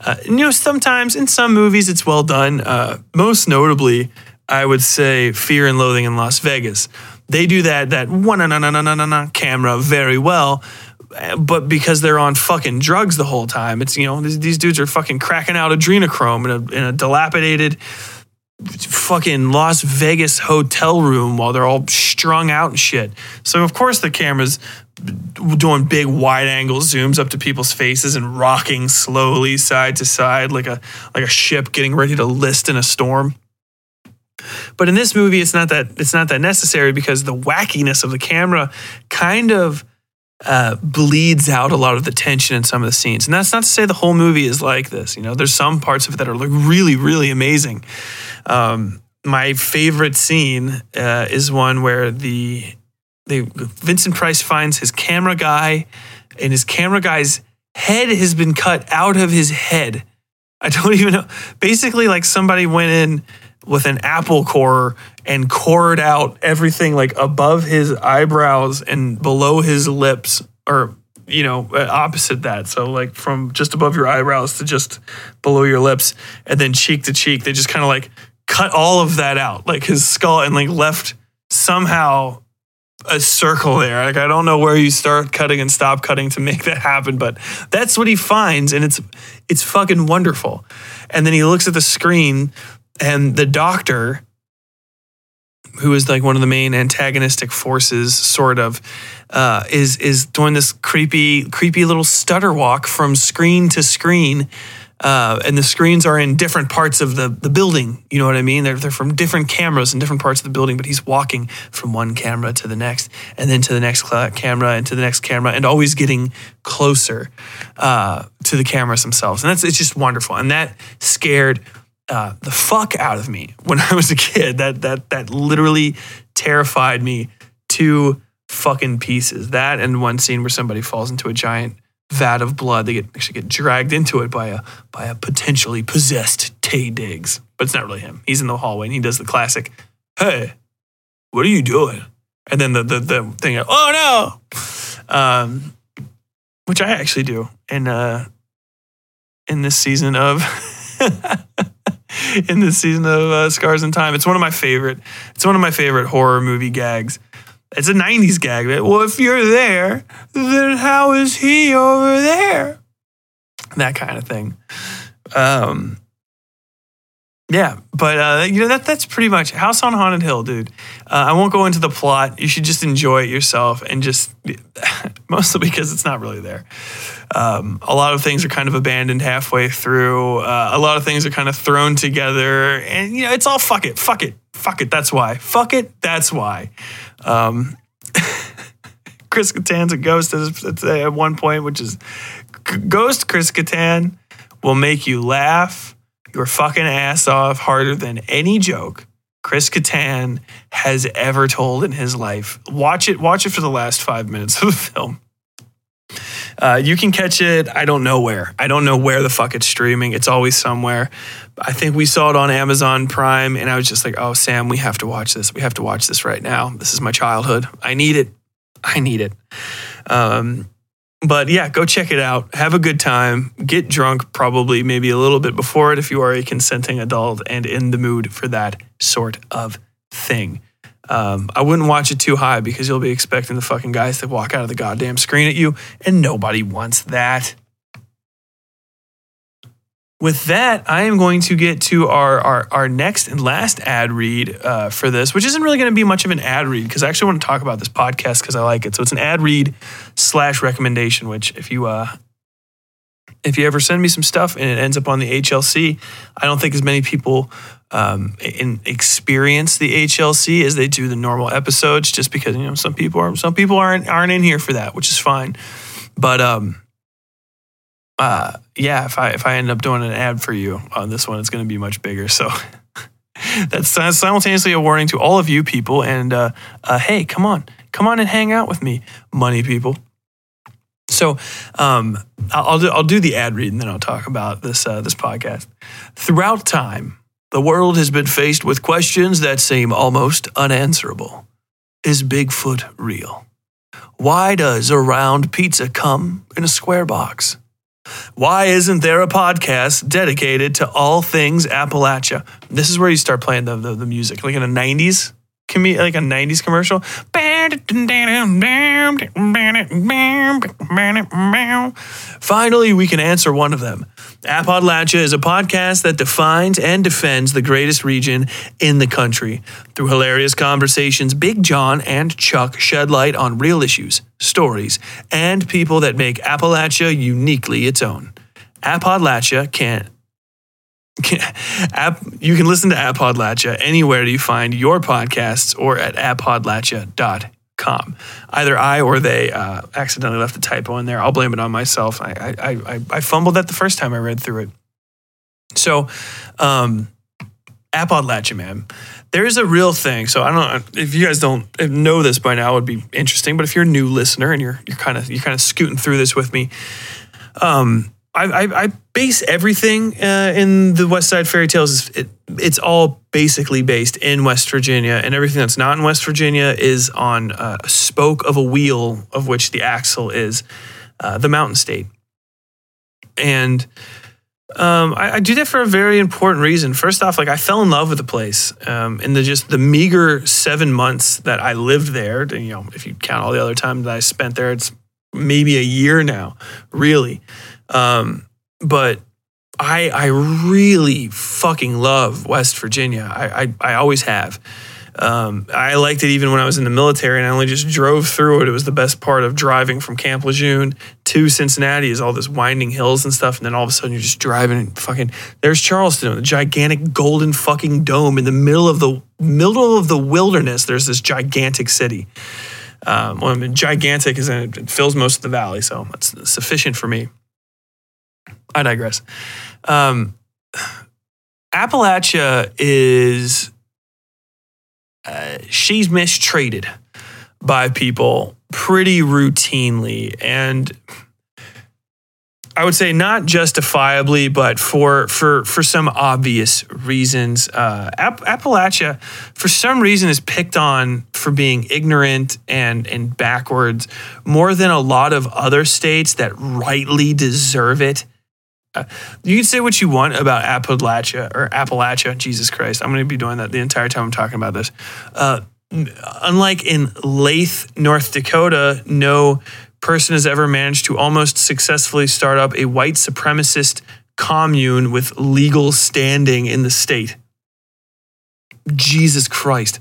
Uh, you know, sometimes in some movies it's well done. Uh, most notably, I would say Fear and Loathing in Las Vegas. They do that that one na na na na na na camera very well but because they're on fucking drugs the whole time, it's you know these, these dudes are fucking cracking out adrenochrome in a, in a dilapidated fucking Las Vegas hotel room while they're all strung out and shit. So of course the cameras doing big wide angle zooms up to people's faces and rocking slowly side to side like a like a ship getting ready to list in a storm. But in this movie, it's not that it's not that necessary because the wackiness of the camera kind of uh, bleeds out a lot of the tension in some of the scenes. And that's not to say the whole movie is like this. You know, there's some parts of it that are like really, really amazing. Um, my favorite scene uh, is one where the the Vincent Price finds his camera guy, and his camera guy's head has been cut out of his head. I don't even know. Basically, like somebody went in with an apple core and cored out everything like above his eyebrows and below his lips, or you know, uh, opposite that. So like from just above your eyebrows to just below your lips, and then cheek to cheek. They just kind of like cut all of that out, like his skull, and like left somehow a circle there. Like I don't know where you start cutting and stop cutting to make that happen, but that's what he finds, and it's it's fucking wonderful. And then he looks at the screen, and the doctor, who is like one of the main antagonistic forces, sort of, uh, is is doing this creepy creepy little stutter walk from screen to screen uh, and the screens are in different parts of the, the building. You know what I mean? They're, they're from different cameras in different parts of the building, but he's walking from one camera to the next, and then to the next camera, and to the next camera, and always getting closer uh, to the cameras themselves. And that's it's just wonderful. And that scared uh, the fuck out of me when I was a kid. That that that literally terrified me to fucking pieces. That and one scene where somebody falls into a giant vat of blood. They get actually get dragged into it by a by a potentially possessed Taye Diggs, but it's not really him. He's in the hallway and he does the classic, "Hey, what are you doing?" And then the the the thing, "Oh no," um, which I actually do in uh in this season of. in this season of uh, Scars in Time, it's one of my favorite. It's one of my favorite horror movie gags it's a 90s gag. Well, if you're there, then how is he over there? That kind of thing. Um, yeah, but uh, you know that that's pretty much House on Haunted Hill, dude. Uh, I won't go into the plot. You should just enjoy it yourself, and just mostly because it's not really there. Um, a lot of things are kind of abandoned halfway through. Uh, a lot of things are kind of thrown together, and you know it's all fuck it, fuck it, fuck it. That's why. Fuck it. That's why. Um, Chris Kattan's a ghost at one point, which is Ghost Chris Kattan will make you laugh your fucking ass off harder than any joke Chris Kattan has ever told in his life. Watch it. Watch it for the last five minutes of the film. Uh, you can catch it. I don't know where. I don't know where the fuck it's streaming. It's always somewhere. I think we saw it on Amazon Prime, and I was just like, "Oh, Sam, we have to watch this. We have to watch this right now. This is my childhood. I need it. I need it." Um, but yeah, go check it out. Have a good time. Get drunk, probably maybe a little bit before it if you are a consenting adult and in the mood for that sort of thing. Um, I wouldn't watch it too high because you'll be expecting the fucking guys to walk out of the goddamn screen at you, and nobody wants that. With that, I am going to get to our, our, our next and last ad read uh, for this, which isn't really going to be much of an ad read because I actually want to talk about this podcast because I like it. So it's an ad read slash recommendation, which if you uh, if you ever send me some stuff and it ends up on the HLC, I don't think as many people um, in, experience the HLC as they do the normal episodes, just because you know some people are some people aren't aren't in here for that, which is fine. But um, uh, yeah, if I if I end up doing an ad for you on this one, it's going to be much bigger. So. that's simultaneously a warning to all of you people. And uh, uh, hey, come on, come on and hang out with me, money people. So um, I'll, do, I'll do the ad read and then I'll talk about this uh, this podcast. Throughout time, the world has been faced with questions that seem almost unanswerable. Is Bigfoot real? Why does a round pizza come in a square box? Why isn't there a podcast dedicated to all things Appalachia? This is where you start playing the, the, the music, like in the 90s com- like a 90s commercial. Finally, we can answer one of them. Appalachia is a podcast that defines and defends the greatest region in the country. Through hilarious conversations, Big John and Chuck shed light on real issues, stories, and people that make Appalachia uniquely its own. Appalachia can't App, you can listen to Appodlachia anywhere you find your podcasts or at appodlachia.com. Either I or they uh, accidentally left a typo in there. I'll blame it on myself. I, I, I, I fumbled that the first time I read through it. So, um, Appodlachia, man. There's a real thing. So I don't know if you guys don't know this by now, it would be interesting. But if you're a new listener and you're you're kind of you're kind of scooting through this with me, um, I, I, I base everything uh, in the Westside Fairytales. It, it's all basically based in West Virginia, and everything that's not in West Virginia is on uh, a spoke of a wheel, of which the axle is uh, the Mountain State. And um, I, I, do that for a very important reason. First off, like I fell in love with the place um, in the just the meager seven months that I lived there. You know, if you count all the other time that I spent there, it's maybe a year now, really. Um, but I I really fucking love West Virginia. I I, I always have. Um, I liked it even when I was in the military, and I only just drove through it. It was the best part of driving from Camp Lejeune to Cincinnati is all this winding hills and stuff, and then all of a sudden you're just driving and fucking. There's Charleston, the gigantic golden fucking dome in the middle of the middle of the wilderness. There's this gigantic city. Um, well, I mean, gigantic is it fills most of the valley, so that's sufficient for me. I digress. Um, Appalachia is uh, she's mistreated by people pretty routinely and I would say not justifiably, but for for for some obvious reasons. Uh, App- Appalachia, for some reason, is picked on for being ignorant and and backwards more than a lot of other states that rightly deserve it. You can say what you want about Appalachia or Appalachia. Jesus Christ, I'm going to be doing that the entire time I'm talking about this. Uh, unlike in Leith, North Dakota, no person has ever managed to almost successfully start up a white supremacist commune with legal standing in the state. Jesus Christ.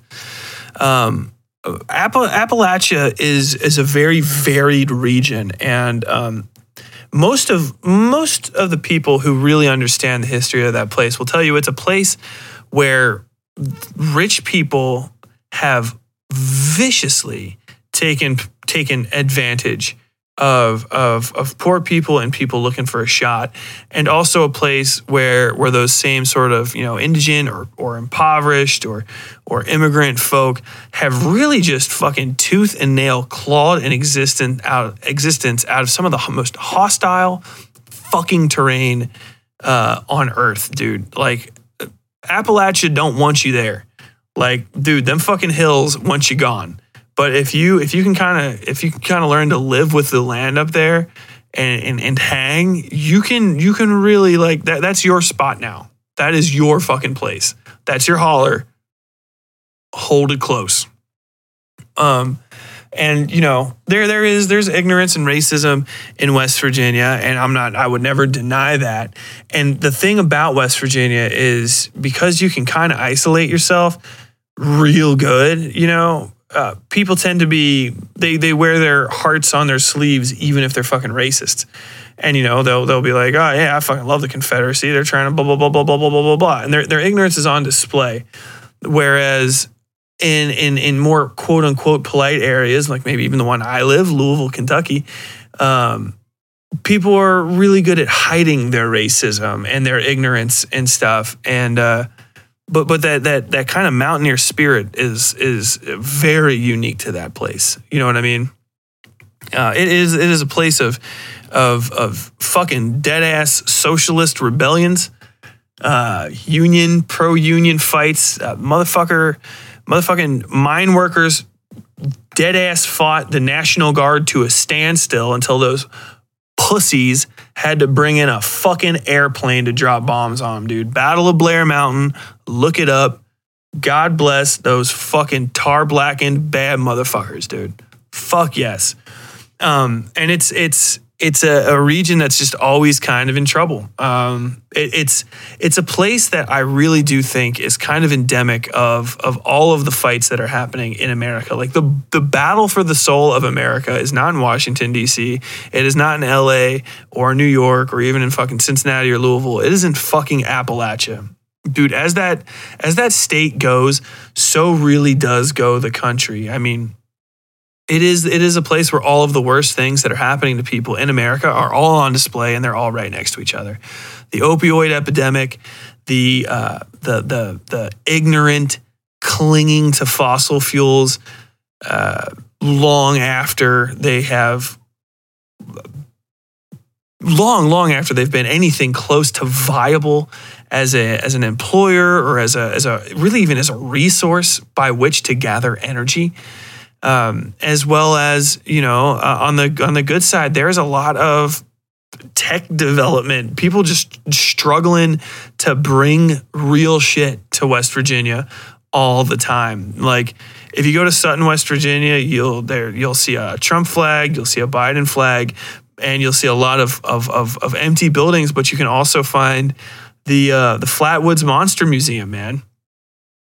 Um, Appalachia is is a very varied region, and um, most of most of the people who really understand the history of that place will tell you it's a place where rich people have viciously taken taken advantage of of of poor people and people looking for a shot, and also a place where where those same sort of you know indigent or or impoverished or or immigrant folk have really just fucking tooth and nail clawed an existence out existence out of some of the most hostile fucking terrain uh, on earth, dude. Like Appalachia don't want you there. Like, dude, them fucking hills want you gone. But if you if you can kind of if you can kind of learn to live with the land up there and, and and hang, you can you can really like that. That's your spot now. That is your fucking place. That's your holler. Hold it close. Um, and you know there there is there's ignorance and racism in West Virginia, and I'm not I would never deny that. And the thing about West Virginia is because you can kind of isolate yourself real good, you know, uh, people tend to be they they wear their hearts on their sleeves even if they're fucking racist. And you know they'll they'll be like, oh yeah, I fucking love the Confederacy. They're trying to blah blah blah blah blah blah blah blah blah, and their their ignorance is on display. Whereas in in in more quote unquote polite areas, like maybe even the one I live, Louisville, Kentucky, um, people are really good at hiding their racism and their ignorance and stuff. And uh, but but that that that kind of mountaineer spirit is is very unique to that place. You know what I mean? Uh, it is it is a place of of of fucking dead ass socialist rebellions, uh, union pro union fights, uh, motherfucker, motherfucking mine workers, dead ass fought the National Guard to a standstill until those pussies had to bring in a fucking airplane to drop bombs on them, dude. Battle of Blair Mountain, look it up. God bless those fucking tar blackened bad motherfuckers, dude. Fuck yes. Um, and it's it's it's a, a region that's just always kind of in trouble. Um, it, it's it's a place that I really do think is kind of endemic of of all of the fights that are happening in America. Like the the battle for the soul of America is not in Washington D.C. It is not in L.A. or New York or even in fucking Cincinnati or Louisville. It is in fucking Appalachia. Dude, as that as that state goes, so really does go the country. I mean, it is it is a place where all of the worst things that are happening to people in America are all on display and they're all right next to each other. The opioid epidemic, the uh, the the the ignorant clinging to fossil fuels uh, long after they have long long after they've been anything close to viable as a as an employer or as a as a really even as a resource by which to gather energy um, as well as you know uh, on the on the good side, there's a lot of tech development. People just struggling to bring real shit to West Virginia all the time. Like if you go to Sutton, West Virginia, you'll there you'll see a Trump flag, you'll see a Biden flag, and you'll see a lot of of of, of empty buildings. But you can also find the uh, the Flatwoods Monster Museum, man.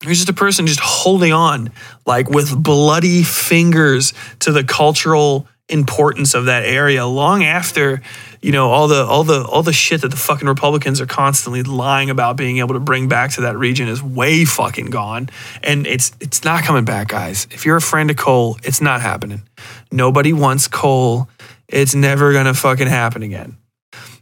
He's just a person just holding on, like with bloody fingers, to the cultural importance of that area long after you know all the all the all the shit that the fucking republicans are constantly lying about being able to bring back to that region is way fucking gone. And it's it's not coming back guys. If you're a friend of coal it's not happening. Nobody wants coal it's never gonna fucking happen again.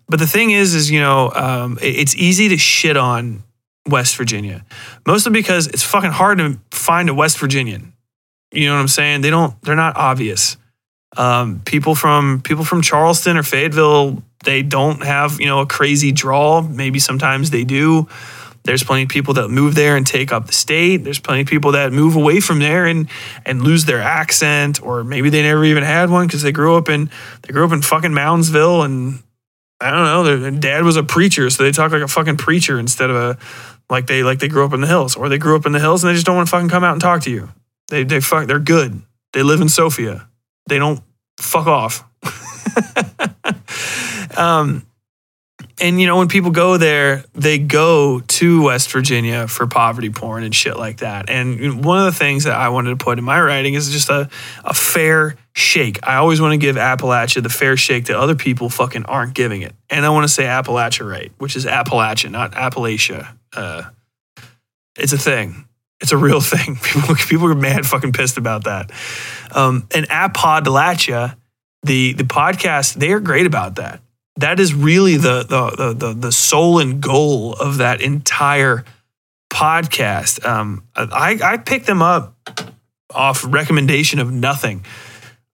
But the thing is is you know um, it's easy to shit on West Virginia. Mostly because it's fucking hard to find a West Virginian. You know what I'm saying? They don't they're not obvious. Um, people from people from Charleston or Fayetteville, they don't have, you know, a crazy draw. Maybe sometimes they do. There's plenty of people that move there and take up the state. There's plenty of people that move away from there and and lose their accent, or maybe they never even had one because they grew up in they grew up in fucking Moundsville and I don't know. Their dad was a preacher, so they talk like a fucking preacher instead of a like they like they grew up in the hills, or they grew up in the hills and they just don't want to fucking come out and talk to you. They they fuck they're good. They live in Sophia. They don't fuck off. um, and you know when people go there, they go to West Virginia for poverty porn and shit like that. And one of the things that I wanted to put in my writing is just a a fair shake. I always want to give Appalachia the fair shake that other people fucking aren't giving it. And I want to say Appalachia right, which is Appalachia, not Appalachia uh, it's a thing. It's a real thing. People, people are mad fucking pissed about that. Um, and at the the podcast, they are great about that. That is really the the the the, soul and goal of that entire podcast. Um, I I picked them up off recommendation of nothing.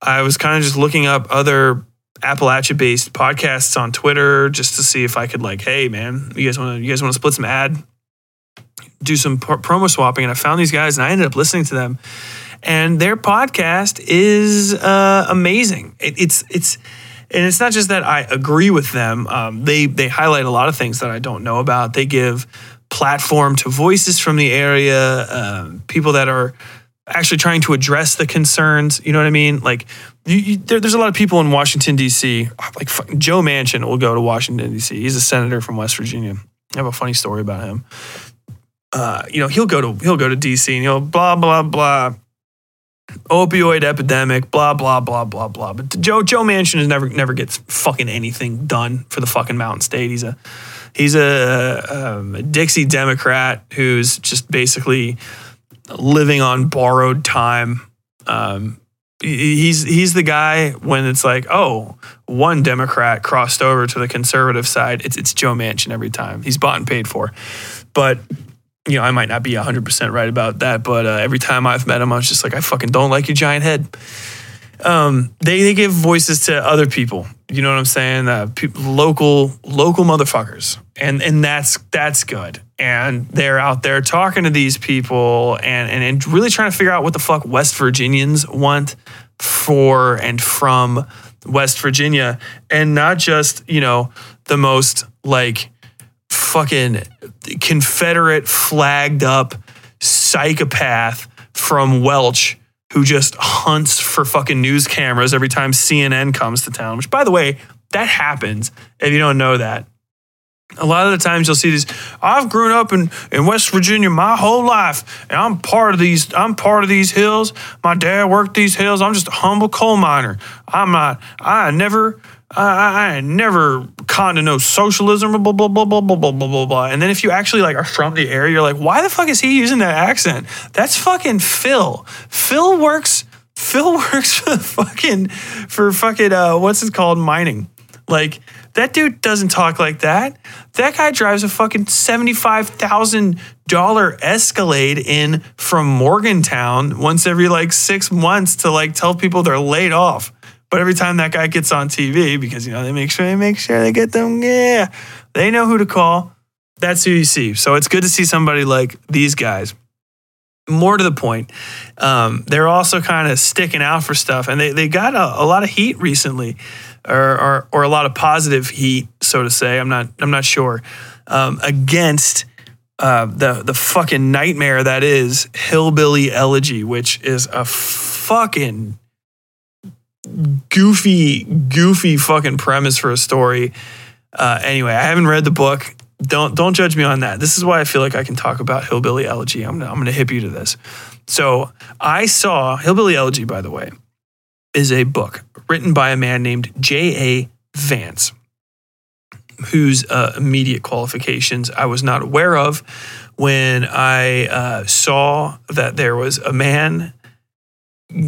I was kind of just looking up other Appalachia based podcasts on Twitter just to see if I could like, hey man, you guys want to you guys want to split some ad, do some promo swapping, and I found these guys and I ended up listening to them, and their podcast is uh, amazing. It, it's it's. And it's not just that I agree with them. Um, they they highlight a lot of things that I don't know about. They give platform to voices from the area, um, people that are actually trying to address the concerns. You know what I mean? Like, you, you, there, there's a lot of people in Washington D.C. Like Joe Manchin will go to Washington D.C. He's a senator from West Virginia. I have a funny story about him. Uh, you know, he'll go to he'll go to D.C. and he'll blah blah blah. Opioid epidemic, blah blah blah blah blah. But Joe Joe Manchin is never never gets fucking anything done for the fucking Mountain State. He's a he's a, um, a Dixie Democrat who's just basically living on borrowed time. Um, he's he's the guy when it's like, oh, one Democrat crossed over to the conservative side. It's it's Joe Manchin every time. He's bought and paid for, but. You know, I might not be 100% right about that, but uh, every time I've met him, I was just like, I fucking don't like your giant head. Um, they, they give voices to other people. You know what I'm saying? Uh, local local motherfuckers, and and that's that's good. And they're out there talking to these people and, and, and really trying to figure out what the fuck West Virginians want for and from West Virginia. And not just, you know, the most like fucking Confederate flagged up psychopath from Welch who just hunts for fucking news cameras every time CNN comes to town, which by the way, That happens if you don't know that. A lot of the times you'll see these. I've grown up in, in West Virginia my whole life, and I'm part of these. I'm part of these hills. My dad worked these hills. I'm just a humble coal miner. I'm not. I never. I, I never conned to no socialism. Blah blah blah blah blah blah blah blah blah. And then if you actually like are from the area, you're like, why the fuck is he using that accent? That's fucking Phil. Phil works. Phil works for the fucking for fucking uh, what's it called mining. Like that dude doesn't talk like that. That guy drives a fucking $75,000 Escalade in from Morgantown once every like six months to like tell people they're laid off. But every time that guy gets on TV, because you know they make sure they make sure they get them, yeah, they know who to call. That's who you see. So it's good to see somebody like these guys. More to the point, um, they're also kind of sticking out for stuff, and they they got a, a lot of heat recently or, or, or a lot of positive heat, so to say. I'm not I'm not sure um, against uh, the the fucking nightmare that is hillbilly elegy, which is a fucking goofy goofy fucking premise for a story. Uh, anyway, I haven't read the book. Don't don't judge me on that. This is why I feel like I can talk about hillbilly elegy. I'm gonna, I'm gonna hip you to this. So I saw hillbilly elegy, by the way, is a book written by a man named J.A. Vance, whose uh, immediate qualifications I was not aware of when I uh, saw that there was a man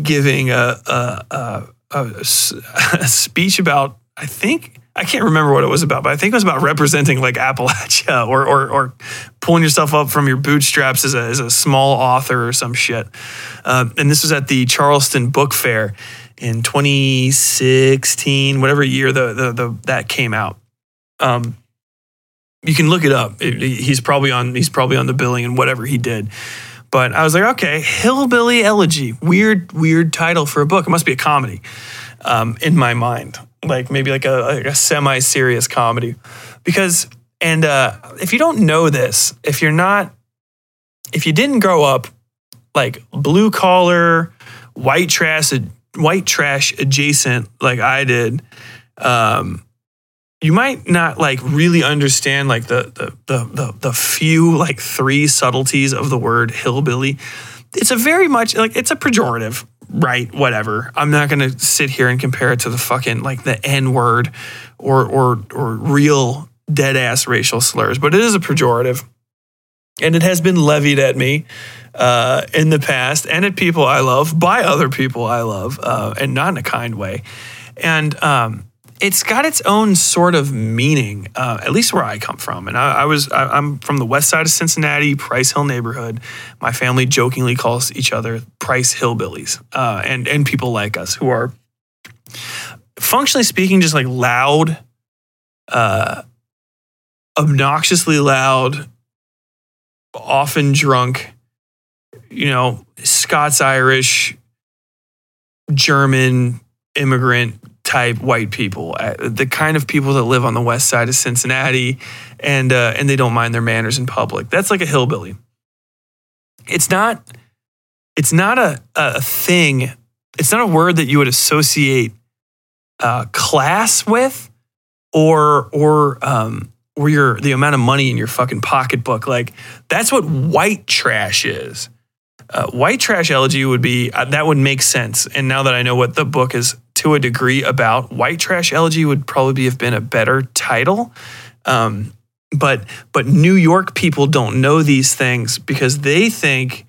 giving a, a, a, a, speech about, I think, I can't remember what it was about, but I think it was about representing like Appalachia or, or, or pulling yourself up from your bootstraps as a, as a small author or some shit. Uh, and this was at the Charleston Book Fair in 2016, whatever year the, the, the that came out. Um, you can look it up. It, he's probably on he's probably on the billing and whatever he did. But I was like, okay, Hillbilly Elegy, weird, weird title for a book. It must be a comedy um, in my mind, like maybe like a, like a semi-serious comedy, because and uh, if you don't know this, if you're not, if you didn't grow up like blue collar, white trash, white trash adjacent like I did, um, you might not like really understand like the, the the the the few like three subtleties of the word hillbilly. It's a very much like it's a pejorative, right? Whatever. I'm not gonna sit here and compare it to the fucking like the N word or or or real dead ass racial slurs, but it is a pejorative, and it has been levied at me uh, in the past and at people I love by other people I love, uh, and not in a kind way. And um, it's got its own sort of meaning, uh, at least where I come from. And I, I was I, am from the west side of Cincinnati, Price Hill neighborhood. My family jokingly calls each other Price Hillbillies, uh, and and people like us who are functionally speaking just like loud, uh, obnoxiously loud, often drunk you know, Scots Irish, German immigrant type white people, uh, the kind of people that live on the west side of Cincinnati, and uh, and they don't mind their manners in public. That's like a hillbilly. It's not. It's not a a thing. It's not a word that you would associate uh, class with, or or um, or your the amount of money in your fucking pocketbook. Like that's what white trash is. Uh, white trash elegy would be uh, that would make sense. And now that I know what the book is to a degree about, white trash elegy would probably have been a better title. Um, but but New York people don't know these things because they think,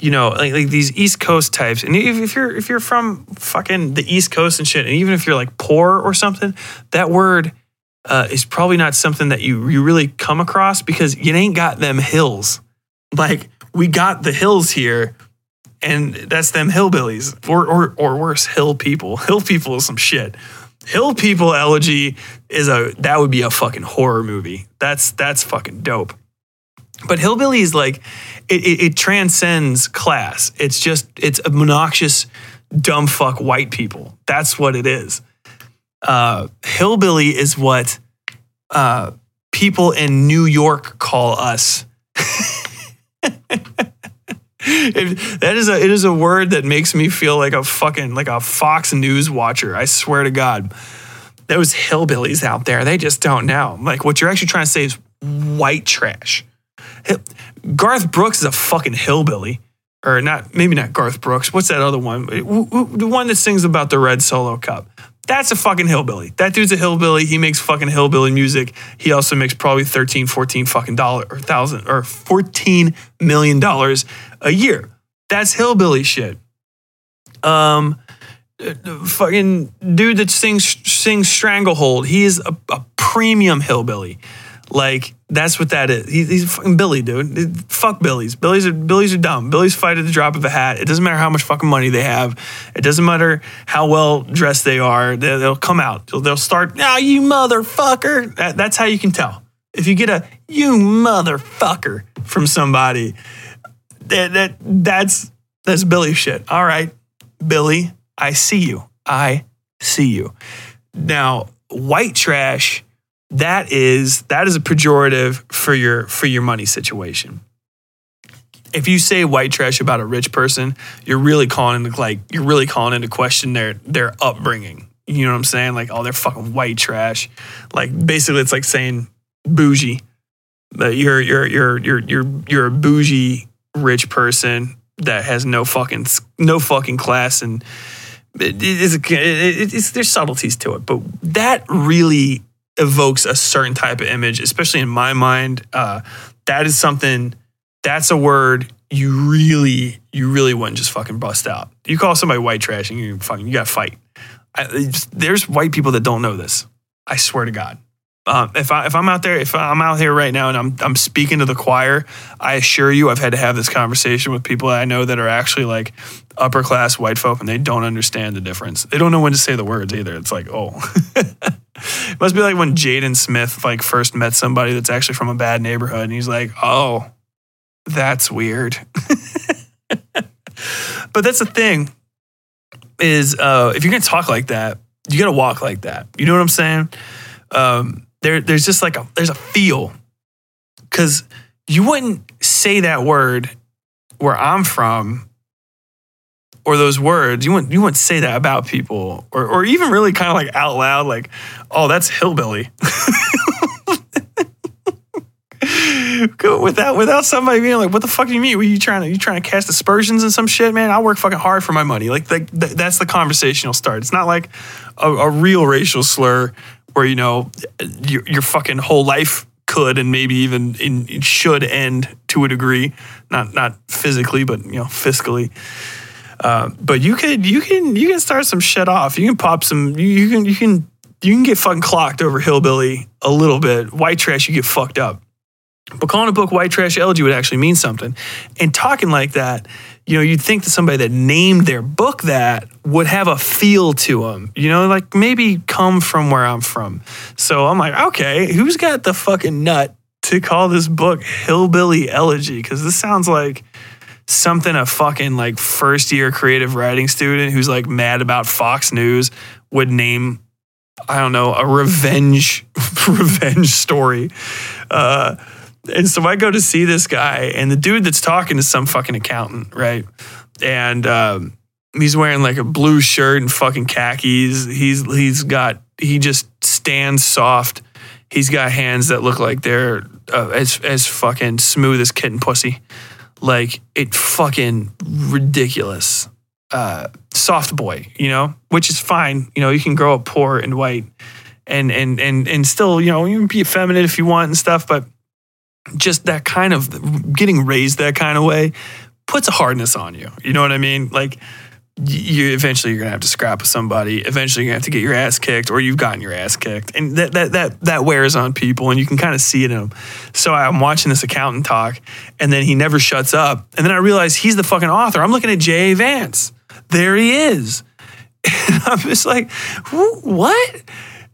you know, like, like these East Coast types. And if, if you're if you're from fucking the East Coast and shit, and even if you're like poor or something, that word. Uh, is probably not something that you, you really come across because you ain't got them hills. Like we got the hills here and that's them hillbillies or, or, or worse, hill people. Hill people is some shit. Hill people elegy is a that would be a fucking horror movie. That's that's fucking dope. But hillbilly is like it, it, it transcends class. It's just it's obnoxious, dumb fuck white people. That's what it is. Uh, hillbilly is what uh, people in New York call us. that is a it is a word that makes me feel like a fucking like a Fox News watcher. I swear to God. those hillbillies out there, they just don't know. Like what you're actually trying to say is white trash. Garth Brooks is a fucking hillbilly. Or not, maybe not Garth Brooks. What's that other one? The one that sings about the red solo cup. That's a fucking hillbilly. That dude's a hillbilly. He makes fucking hillbilly music. He also makes probably 13, 14 fucking dollar or thousand or 14 million dollars a year. That's hillbilly shit. Um, fucking dude that sings sings Stranglehold. He is a, a premium hillbilly. Like that's what that is. He, he's a fucking Billy, dude. Fuck Billies. Billies are are dumb. Billies fight at the drop of a hat. It doesn't matter how much fucking money they have. It doesn't matter how well dressed they are. They, will come out. They'll, they'll start. Ah, you motherfucker. That, that's how you can tell. If you get a you motherfucker from somebody, that, that that's that's Billy shit. All right, Billy, I see you. I see you. Now, white trash, that is that is a pejorative for your for your money situation. If you say white trash about a rich person, you're really calling into like you're really calling into question their their upbringing. You know what I'm saying? Like, oh, they're fucking white trash. Like basically it's like saying bougie. That you're you're you're you're you're you're a bougie rich person that has no fucking no fucking class and it is it, it's there's subtleties to it, but that really evokes a certain type of image, especially in my mind. Uh, that is something. That's a word you really you really wouldn't just fucking bust out. You call somebody white trash and you fucking you got to fight. I, there's white people that don't know this. I swear to God. Um, if I if I'm out there, if I'm out here right now and I'm I'm speaking to the choir, I assure you, I've had to have this conversation with people I know that are actually like upper class white folk, and they don't understand the difference. They don't know when to say the words either. It's like, oh, it must be like when Jaden Smith like first met somebody that's actually from a bad neighborhood, and he's like, oh, that's weird. but that's the thing is uh, if you're gonna talk like that, you gotta walk like that. You know what I'm saying? Um, there, there's just like a there's a feel because you wouldn't say that word where I'm from or those words. You wouldn't you wouldn't say that about people or or even really kind of like out loud like, oh, that's hillbilly. Without without somebody being like, "What the fuck do you mean? Were you trying to you trying to cast aspersions and some shit, man? I work fucking hard for my money." Like, like th- that's the conversation will start. It's not like a, a real racial slur where you know your, your fucking whole life could and maybe even in, should end to a degree, not not physically, but you know fiscally. Uh, but you could you can you can start some shit off. You can pop some. You, you can you can you can get fucking clocked over hillbilly a little bit. White trash, you get fucked up. But calling a book white trash elegy would actually mean something. And talking like that, you know, you'd think that somebody that named their book that would have a feel to them, you know, like maybe come from where I'm from. So I'm like, okay, who's got the fucking nut to call this book Hillbilly Elegy? Because this sounds like something a fucking like first year creative writing student who's like mad about Fox News would name I don't know, a revenge revenge story. Uh, and so I go to see this guy, and the dude that's talking is some fucking accountant, right? And um, he's wearing like a blue shirt and fucking khakis. He's he's got he just stands soft. He's got hands that look like they're uh, as as fucking smooth as kitten pussy. Like it fucking ridiculous. Uh, soft boy, you know, which is fine. You know, you can grow up poor and white, and and and and still, you know, you can be effeminate if you want and stuff. But just that kind of getting raised that kind of way puts a hardness on you. You know what I mean? Like you eventually you're gonna have to scrap with somebody. Eventually you're gonna have to get your ass kicked, or you've gotten your ass kicked, and that that that that wears on people, and you can kind of see it in them. So I'm watching this accountant talk, and then he never shuts up, and then I realize he's the fucking author. I'm looking at J.A. Vance. There he is. And I'm just like, what?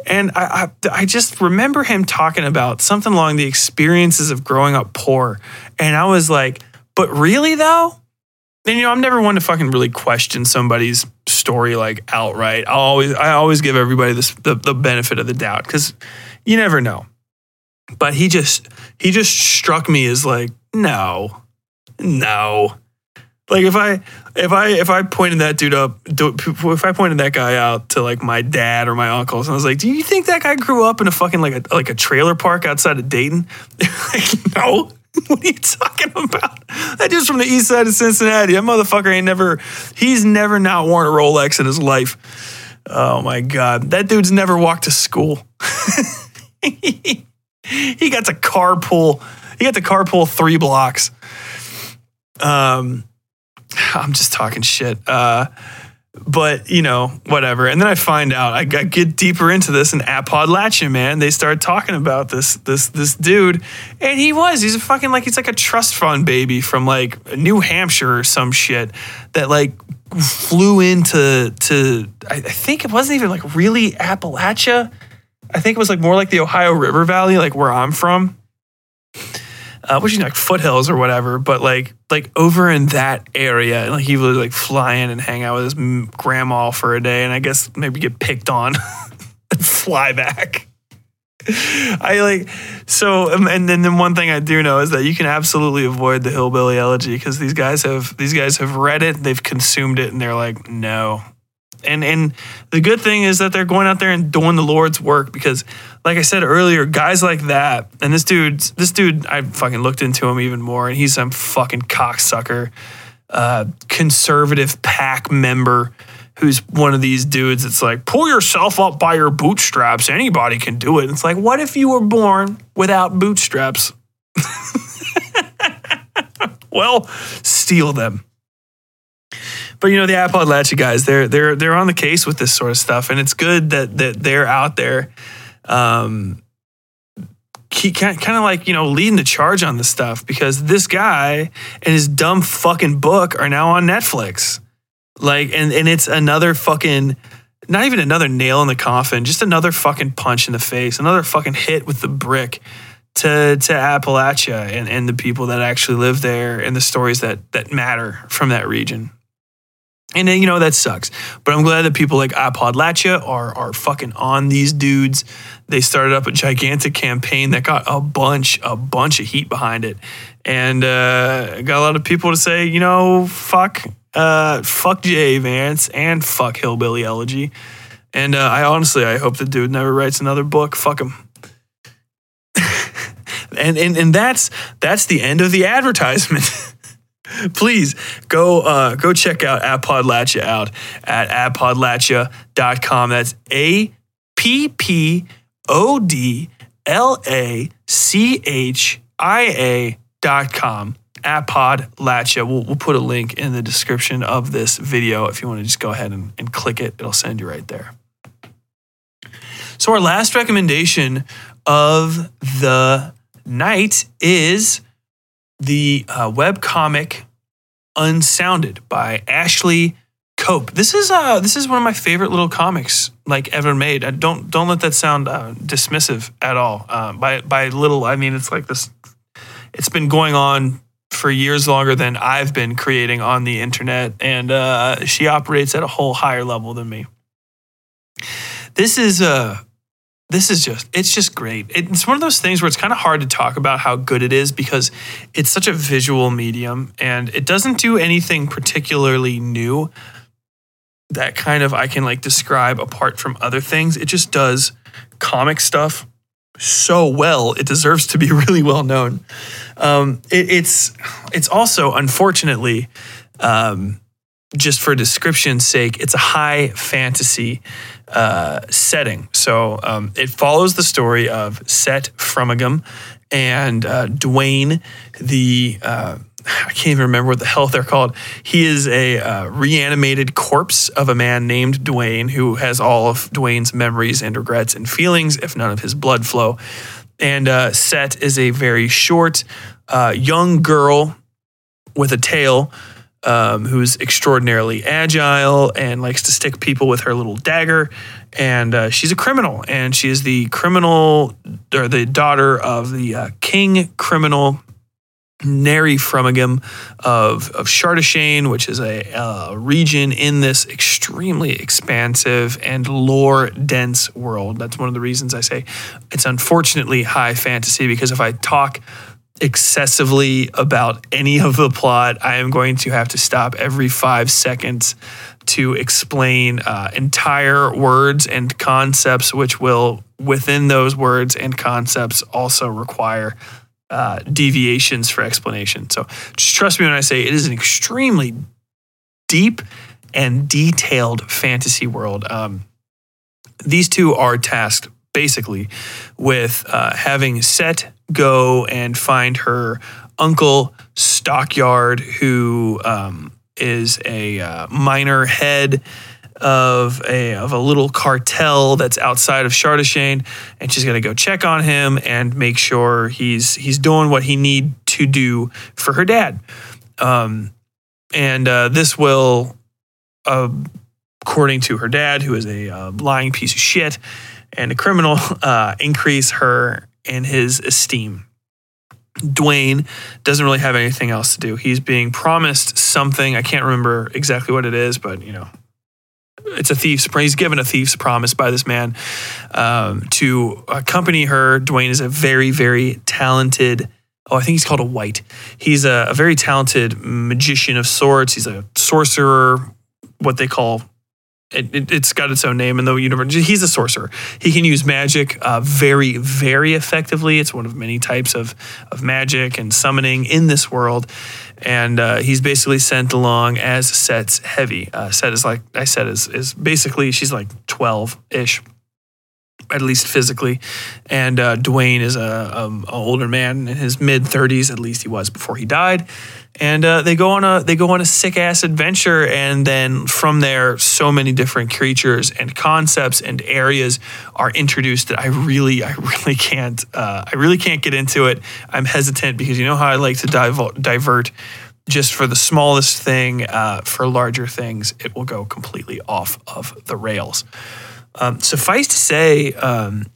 And I, I, I just remember him talking about something along the experiences of growing up poor. And I was like, but really though? And you know, I'm never one to fucking really question somebody's story like outright. I always, I always give everybody this the, the benefit of the doubt because you never know. But he just, he just struck me as like, no, no, Like if I if I if I pointed that dude up, if I pointed that guy out to like my dad or my uncles, and I was like, "Do you think that guy grew up in a fucking like a like a trailer park outside of Dayton?" like, no. What are you talking about? That dude's from the east side of Cincinnati. That motherfucker ain't never. He's never not worn a Rolex in his life. Oh my god, that dude's never walked to school. he got to carpool. He got to carpool three blocks. Um, I'm just talking shit. Uh, but you know, whatever. And then I find out, I get deeper into this, and Appalachia, man, they start talking about this this this dude, and he was he's a fucking like he's like a trust fund baby from like New Hampshire or some shit that like flew into to I, I think it wasn't even like really Appalachia. I think it was like more like the Ohio River Valley, like where I'm from uh, which is like foothills or whatever, but like like over in that area, like he would like fly in and hang out with his grandma for a day, and I guess maybe get picked on and fly back. I like so, um, and then then one thing I do know is that you can absolutely avoid the hillbilly elegy because these guys have these guys have read it, they've consumed it, and they're like, no, and and the good thing is that they're going out there and doing the Lord's work because, like I said earlier, guys like that, and this dude, this dude, I fucking looked into him even more, and he's some fucking cocksucker, uh, conservative pack member who's one of these dudes that's like, pull yourself up by your bootstraps. Anybody can do it. It's like, what if you were born without bootstraps? well, steal them but you know the Appalachia guys, they're they're they're on the case with this sort of stuff, and it's good that that they're out there, um, kind of like you know leading the charge on this stuff because this guy and his dumb fucking book are now on Netflix, like, and and it's another fucking. Not even another nail in the coffin, just another fucking punch in the face, another fucking hit with the brick to to Appalachia and, and the people that actually live there and the stories that that matter from that region. And then, you know, that sucks. But I'm glad that people like Appalachia are, are fucking on these dudes. They started up a gigantic campaign that got a bunch, a bunch of heat behind it. And uh, got a lot of people to say, you know, fuck, uh, fuck Jay Vance and fuck Hillbilly Elegy. And uh, I honestly, I hope the dude never writes another book. Fuck him. and, and and that's that's the end of the advertisement. please go uh, go check out Appodlachia out at appodlachia.com. That's A P P O D L A C H I A dot com. Appodlachia. We'll, we'll put a link in the description of this video if you want to just go ahead and, and click it. It'll send you right there. So, our last recommendation of the night is the uh, web comic Unsounded by Ashley Cope. This is uh this is one of my favorite little comics like ever made. I don't don't let that sound uh, dismissive at all. Uh, by by little, I mean it's like this. It's been going on for years longer than I've been creating on the internet, and uh, she operates at a whole higher level than me. This is uh this is just it's just great. It's one of those things where it's kind of hard to talk about how good it is because it's such a visual medium and it doesn't do anything particularly new that kind of i can like describe apart from other things. It just does comic stuff so well it deserves to be really well known. Um, it, it's it's also unfortunately um, just for description's sake it's a high fantasy uh, setting. So um, it follows the story of Sette Frummagem and uh, Duane, the uh, I can't even remember what the hell they're called. He is a uh, reanimated corpse of a man named Duane who has all of Duane's memories and regrets and feelings, if none of his blood flow. And uh, Set is a very short, uh, young girl with a tail um, who's extraordinarily agile and likes to stick people with her little dagger. And uh, she's a criminal, and she is the criminal or the daughter of the uh, king criminal Neri Frummagem of of Sharteshane, which is a uh, region in this extremely expansive and lore dense world. That's one of the reasons I say it's unfortunately high fantasy because if I talk excessively about any of the plot, I am going to have to stop every five seconds to explain uh, entire words and concepts, which will, within those words and concepts, also require uh, deviations for explanation. So just trust me when I say it is an extremely deep and detailed fantasy world. Um, these two are tasked basically with uh, having Sette go and find her uncle Stockyard, who um, is a uh, minor head of a of a little cartel that's outside of Sharteshane, and she's gonna go check on him and make sure he's he's doing what he need to do for her dad. Um, and uh, this will, uh, according to her dad, who is a uh, lying piece of shit and a criminal, uh, increase her in his esteem. Duane doesn't really have anything else to do. He's being promised something. I can't remember exactly what it is, but you know, it's a thief's. He's given a thief's promise by this man um, to accompany her. Duane is a very, very talented. Oh, I think he's called a wright. He's a, a very talented magician of sorts. He's a sorcerer, what they call it, has got its own name in the universe. He's a sorcerer. He can use magic uh, very, very effectively. It's one of many types of of magic and summoning in this world. And uh, he's basically sent along as Sette's heavy. Uh, Sette is like I said is is basically she's like twelve ish at least physically. And uh, Duane is a, um, older man in his mid 30s, at least he was before he died. And uh, they go on a they go on a sick ass adventure, and then from there, so many different creatures and concepts and areas are introduced that I really I really can't uh, I really can't get into it. I'm hesitant because you know how I like to div- divert just for the smallest thing uh, for larger things, it will go completely off of the rails. Um, suffice to say, um,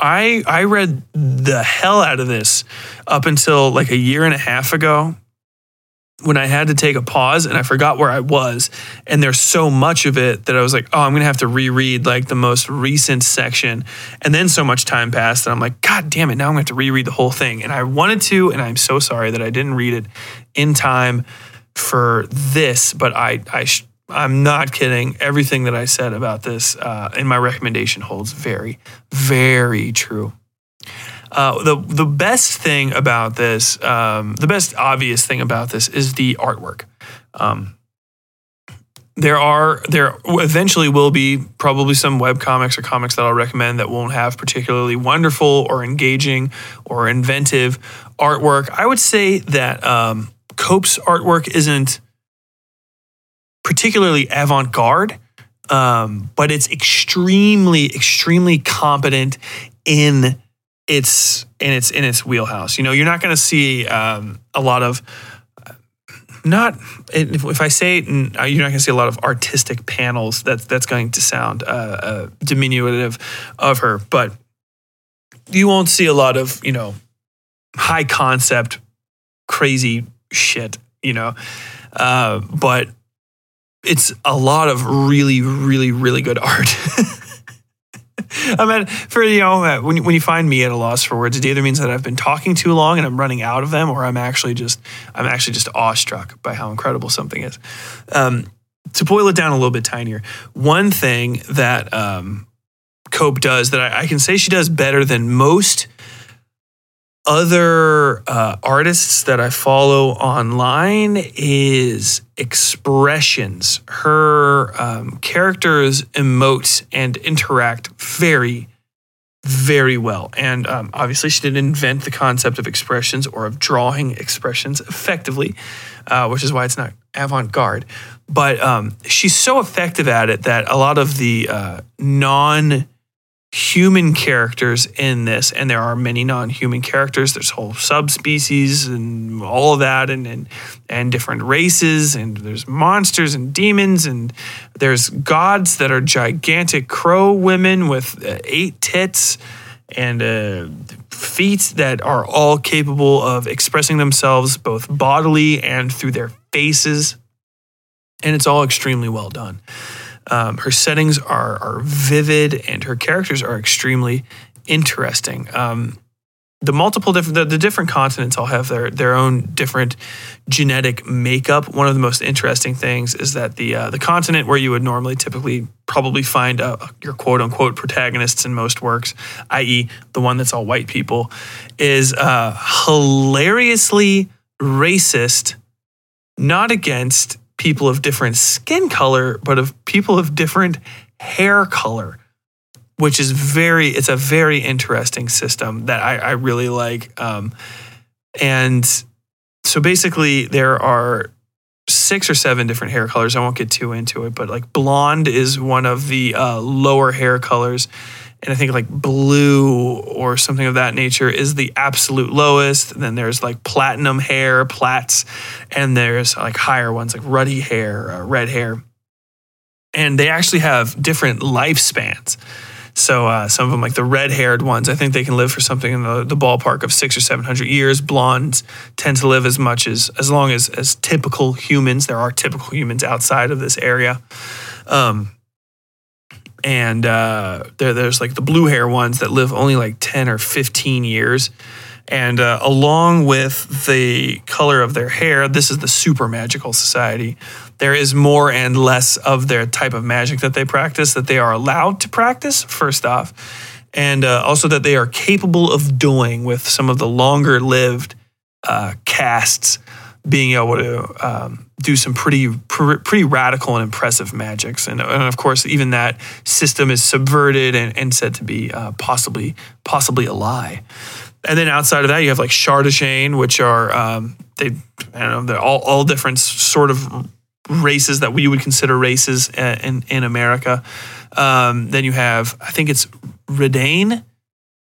I I read the hell out of this up until like a year and a half ago when I had to take a pause and I forgot where I was. And there's so much of it that I was like, oh, I'm going to have to reread like the most recent section. And then so much time passed and I'm like, God damn it, now I'm going to have to reread the whole thing. And I wanted to, and I'm so sorry that I didn't read it in time for this, but I, I, I'm not kidding. Everything that I said about this uh, in my recommendation holds very, very true. Uh, the the best thing about this, um, the best obvious thing about this is the artwork. Um, there are there eventually will be probably some web comics or comics that I'll recommend that won't have particularly wonderful or engaging or inventive artwork. I would say that um, Cope's artwork isn't particularly avant garde, um, but it's extremely, extremely competent in its in its in its wheelhouse. You know, you're not going to see um, a lot of not if, if I say it, you're not going to see a lot of artistic panels. That's that's going to sound uh, uh, diminutive of her, but you won't see a lot of you know high concept, crazy shit. You know, uh, but it's a lot of really, really, really good art. I mean, for you know, uh, when you, when you find me at a loss for words, it either means that I've been talking too long and I'm running out of them, or I'm actually just I'm actually just awestruck by how incredible something is. Um, to boil it down a little bit tinier, one thing that um, Cope does that I, I can say she does better than most other uh, artists that I follow online is expressions. Her um, characters emote and interact very, very well. And um, obviously, she didn't invent the concept of expressions or of drawing expressions effectively, uh, which is why it's not avant garde. But um, she's so effective at it that a lot of the uh, non human characters in this, and there are many non-human characters. There's whole subspecies and all of that, and and and different races, and there's monsters and demons, and there's gods that are gigantic crow women with uh, eight tits and uh, feet that are all capable of expressing themselves both bodily and through their faces, and it's all extremely well done. Um, her settings are are vivid, and her characters are extremely interesting. Um, the multiple different the, the different continents all have their their own different genetic makeup. One of the most interesting things is that the uh, the continent where you would normally typically probably find uh, your quote unquote protagonists in most works, i.e., the one that's all white people, is uh, hilariously racist, not against people of different skin color, but of people of different hair color which is very it's a very interesting system that I, I really like. Um, and so basically there are six or seven different hair colors. I won't get too into it, but like blonde is one of the uh, lower hair colors. And I think like blue or something of that nature is the absolute lowest. Then there's like platinum hair, plats, and there's like higher ones like ruddy hair, uh, red hair. And they actually have different lifespans. So uh, some of them, like the red-haired ones, I think they can live for something in the, the ballpark of six or seven hundred years. Blondes tend to live as much as as long as as typical humans. There are typical humans outside of this area. Um, and uh, there, there's like the blue hair ones that live only like 10 or 15 years. And uh, along with the color of their hair, this is the super magical society. There is more and less of their type of magic that they practice that they are allowed to practice, first off. And uh, also that they are capable of doing with some of the longer lived uh, castes being able to um, do some pretty pr- pretty radical and impressive magics, and, and, of course, even that system is subverted and, and said to be uh, possibly possibly a lie. And then outside of that, you have like Sharteshane, which are um, they I don't know they're all all different sort of races that we would consider races uh, in in America. Um, then you have I think it's Redane.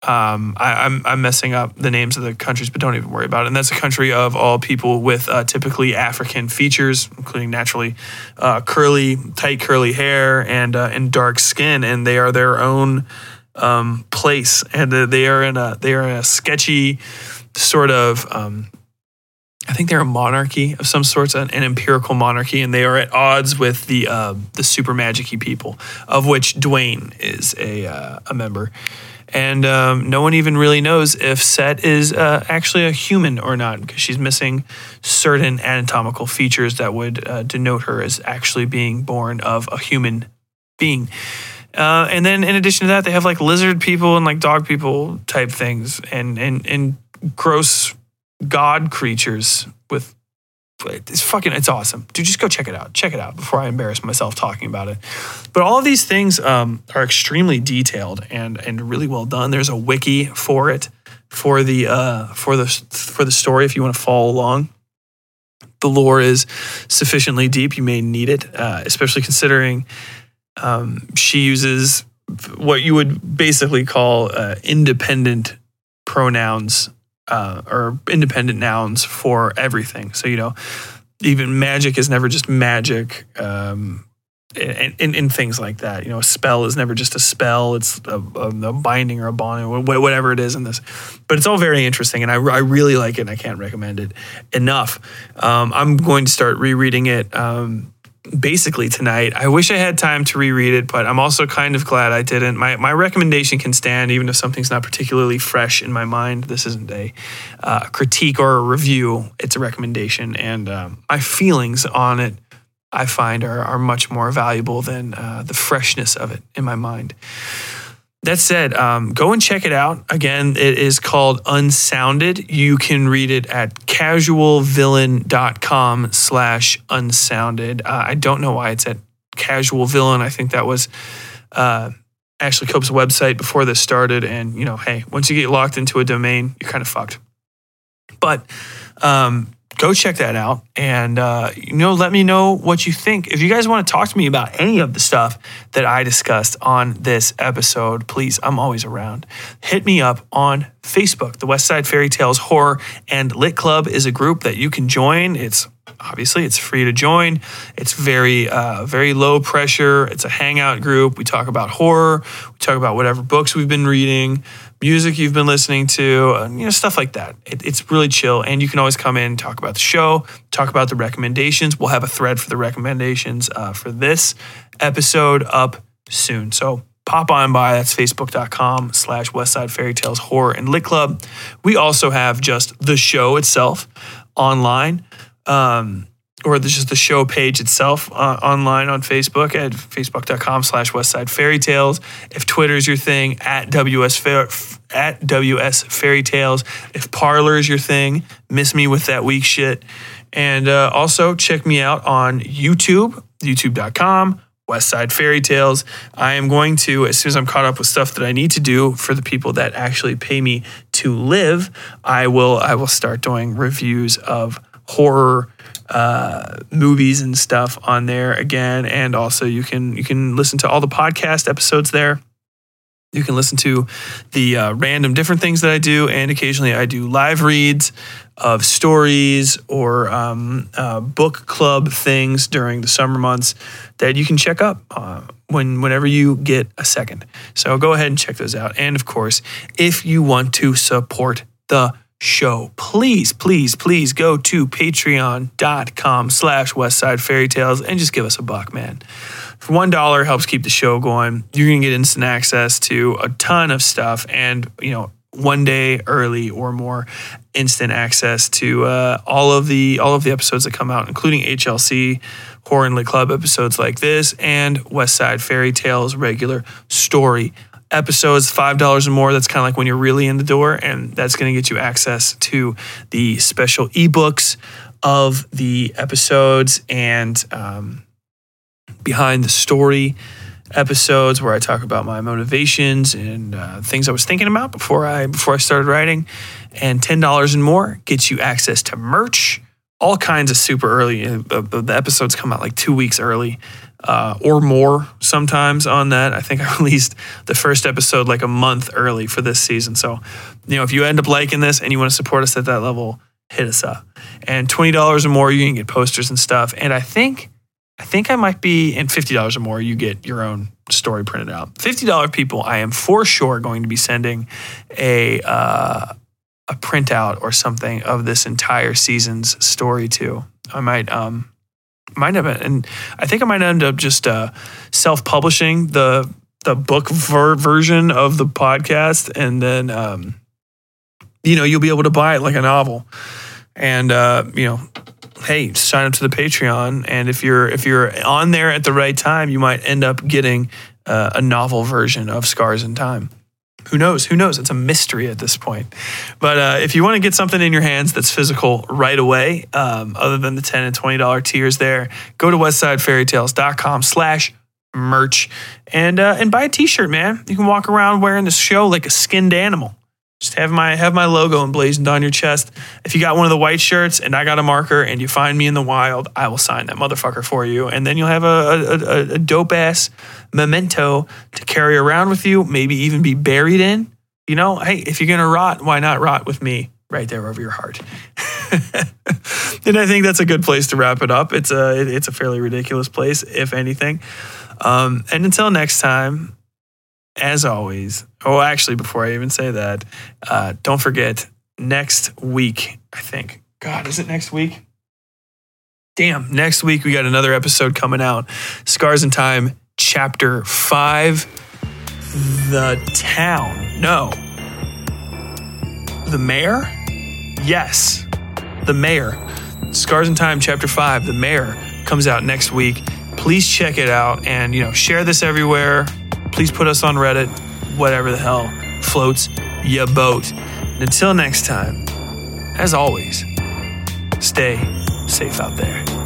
Um, I, am I'm, I'm messing up the names of the countries, but don't even worry about it. And that's a country of all people with uh, typically African features, including naturally uh, curly, tight curly hair and uh, and dark skin, and they are their own um, place, and they are in a they are in a sketchy sort of. Um, I think they're a monarchy of some sorts, an, an, empirical monarchy, and they are at odds with the uh, the super magicy people, of which Duane is a uh, a member. And um, no one even really knows if Sette is uh, actually a human or not, because she's missing certain anatomical features that would uh, denote her as actually being born of a human being. Uh, and then in addition to that, they have like lizard people and like dog people type things and and and gross god creatures with it's fucking it's awesome. Dude just go check it out. Check it out before i embarrass myself talking about it. But all of these things um, are extremely detailed and and really well done. There's a wiki for it for the uh, for the for the story if you want to follow along. The lore is sufficiently deep you may need it uh, especially considering um, she uses what you would basically call uh, independent pronouns uh, or independent nouns for everything. So, you know, even magic is never just magic. Um, in, in, in, things like that, you know, a spell is never just a spell; it's a, a, a binding or a bond, or whatever it is in this. But it's all very interesting, and I, I really like it. and I can't recommend it enough. Um, I'm going to start rereading it um, basically tonight. I wish I had time to reread it, but I'm also kind of glad I didn't. My my recommendation can stand even if something's not particularly fresh in my mind. This isn't a uh, critique or a review; it's a recommendation, and um, my feelings on it, I find, are are much more valuable than uh, the freshness of it in my mind that said, um, go and check it out. Again, it is called Unsounded. You can read it at casualvillain.com slash unsounded. Uh, I don't know why it's at Casual Villain. I think that was uh, Ashley Cope's website before this started. And, you know, hey, once you get locked into a domain, you're kind of fucked. But um, go check that out. And uh, you know let me know what you think. If you guys want to talk to me about any of the stuff that i discussed on this episode please i'm always around. Hit me up on facebook the west side fairy tales horror and lit club is a group that you can join. It's obviously it's free to join. It's very uh, very low pressure. It's a hangout group. We talk about horror. We talk about whatever books we've been reading music you've been listening to, you know, stuff like that. It, it's really chill. And you can always come in, talk about the show, talk about the recommendations. We'll have a thread for the recommendations uh, for this episode up soon. So pop on by. That's facebook.com slash Westside Fairytales Horror and Lit Club. We also have just the show itself online. Um, or the, just the show page itself uh, online on Facebook at facebook.com slash Westside Fairytales. If Twitter's your thing, at WS Fair, at WS Fairy Tales. If Parler is your thing, miss me with that weak shit. And uh, also check me out on YouTube, youtube.com, Westside Fairytales. I am going to, as soon as I'm caught up with stuff that I need to do for the people that actually pay me to live, I will I will start doing reviews of horror uh, movies and stuff on there again. And also you can you can listen to all the podcast episodes there. You can listen to the uh, random different things that I do, and occasionally I do live reads of stories or um, uh, book club things during the summer months that you can check up uh, when whenever you get a second. So go ahead and check those out. And of course, if you want to support the show, please, please, please go to patreon.com slash westside fairy tales and just give us a buck, man. For one dollar helps keep the show going. You're gonna get instant access to a ton of stuff and you know, one day early or more instant access to uh, all of the all of the episodes that come out, including HLC Horror and Lit Club episodes like this and Westside Fairytales regular story episodes, five dollars or more. That's kind of like when you're really in the door, and that's going to get you access to the special ebooks of the episodes and um, behind the story episodes where I talk about my motivations and uh, things I was thinking about before I before I started writing. And ten dollars and more gets you access to merch, all kinds of super early. Uh, the episodes come out like two weeks early uh, or more sometimes on that. I think I released the first episode like a month early for this season. So, you know, if you end up liking this and you want to support us at that level, hit us up. And twenty dollars or more, you can get posters and stuff. And I think, I think I might be, fifty dollars or more, you get your own story printed out. Fifty dollar people, I am for sure going to be sending a. Uh, a printout or something of this entire season's story to. I might um might have and I think I might end up just uh, self-publishing the the book ver- version of the podcast, and then um, you know you'll be able to buy it like a novel, and uh, you know, hey, sign up to the Patreon, and if you're if you're on there at the right time, you might end up getting uh, a novel version of Scars in Time who knows? Who knows? It's a mystery at this point. But uh, if you want to get something in your hands that's physical right away, um, other than the ten and twenty dollar tiers, there, go to westsidefairytales.com slash merch and uh, and buy a t-shirt, man. You can walk around wearing the show like a skinned animal. Just have my have my logo emblazoned on your chest. If you got one of the white shirts and I got a marker and you find me in the wild, I will sign that motherfucker for you, and then you'll have a, a, a dope ass memento to carry around with you. Maybe even be buried in. You know, hey, if you're gonna rot, why not rot with me right there over your heart? and I think that's a good place to wrap it up. It's a it's a fairly ridiculous place, if anything. Um, and until next time, as always, oh, actually, before I even say that, uh, don't forget next week, I think. God, is it next week? Damn, next week we got another episode coming out Scars in Time, Chapter 5 The Town. No. The Mayor? Yes. The Mayor. Scars in Time, Chapter 5, The Mayor comes out next week. Please check it out and, you know, share this everywhere Please put us on Reddit, whatever the hell floats your boat. And until next time, as always, stay safe out there.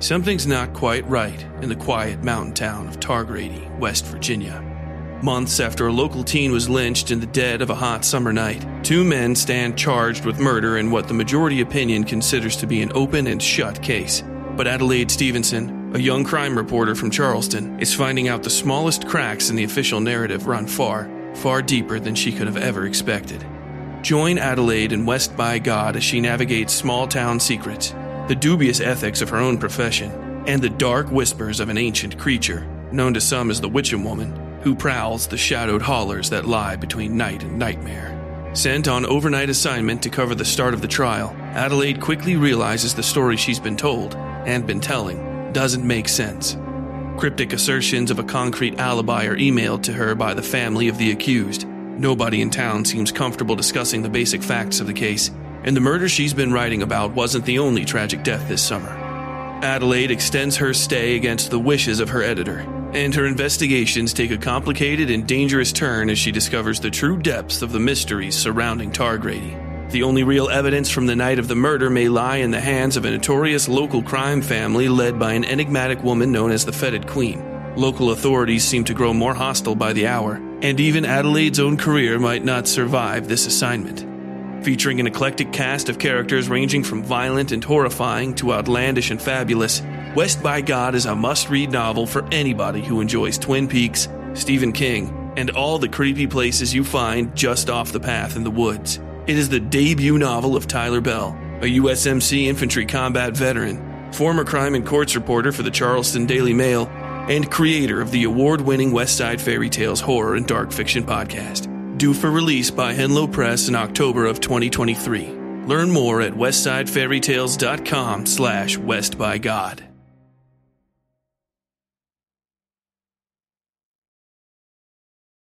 Something's not quite right in the quiet mountain town of Targrady, West Virginia. Months after a local teen was lynched in the dead of a hot summer night, two men stand charged with murder in what the majority opinion considers to be an open and shut case. But Adelaide Stevenson, a young crime reporter from Charleston, is finding out the smallest cracks in the official narrative run far, far deeper than she could have ever expected. Join Adelaide in West by God as she navigates small town secrets the dubious ethics of her own profession, and the dark whispers of an ancient creature, known to some as the Witching Woman, who prowls the shadowed hollers that lie between night and nightmare. Sent on overnight assignment to cover the start of the trial, Adelaide quickly realizes the story she's been told and been telling doesn't make sense. Cryptic assertions of a concrete alibi are emailed to her by the family of the accused. Nobody in town seems comfortable discussing the basic facts of the case, and the murder she's been writing about wasn't the only tragic death this summer. Adelaide extends her stay against the wishes of her editor, and her investigations take a complicated and dangerous turn as she discovers the true depths of the mysteries surrounding Targrady. The only real evidence from the night of the murder may lie in the hands of a notorious local crime family led by an enigmatic woman known as the Fetid Queen. Local authorities seem to grow more hostile by the hour, and even Adelaide's own career might not survive this assignment featuring an eclectic cast of characters ranging from violent and horrifying to outlandish and fabulous. West by God is a must read novel for anybody who enjoys Twin Peaks, Stephen King, and all the creepy places you find just off the path in the woods. It is the debut novel of Tyler Bell, a USMC infantry combat veteran, former crime and courts reporter for the Charleston Daily Mail, and creator of the award winning Westside Fairytales horror and dark fiction podcast due for release by Henlow Press in October of 2023. Learn more at westsidefairytales.com slash westbygod.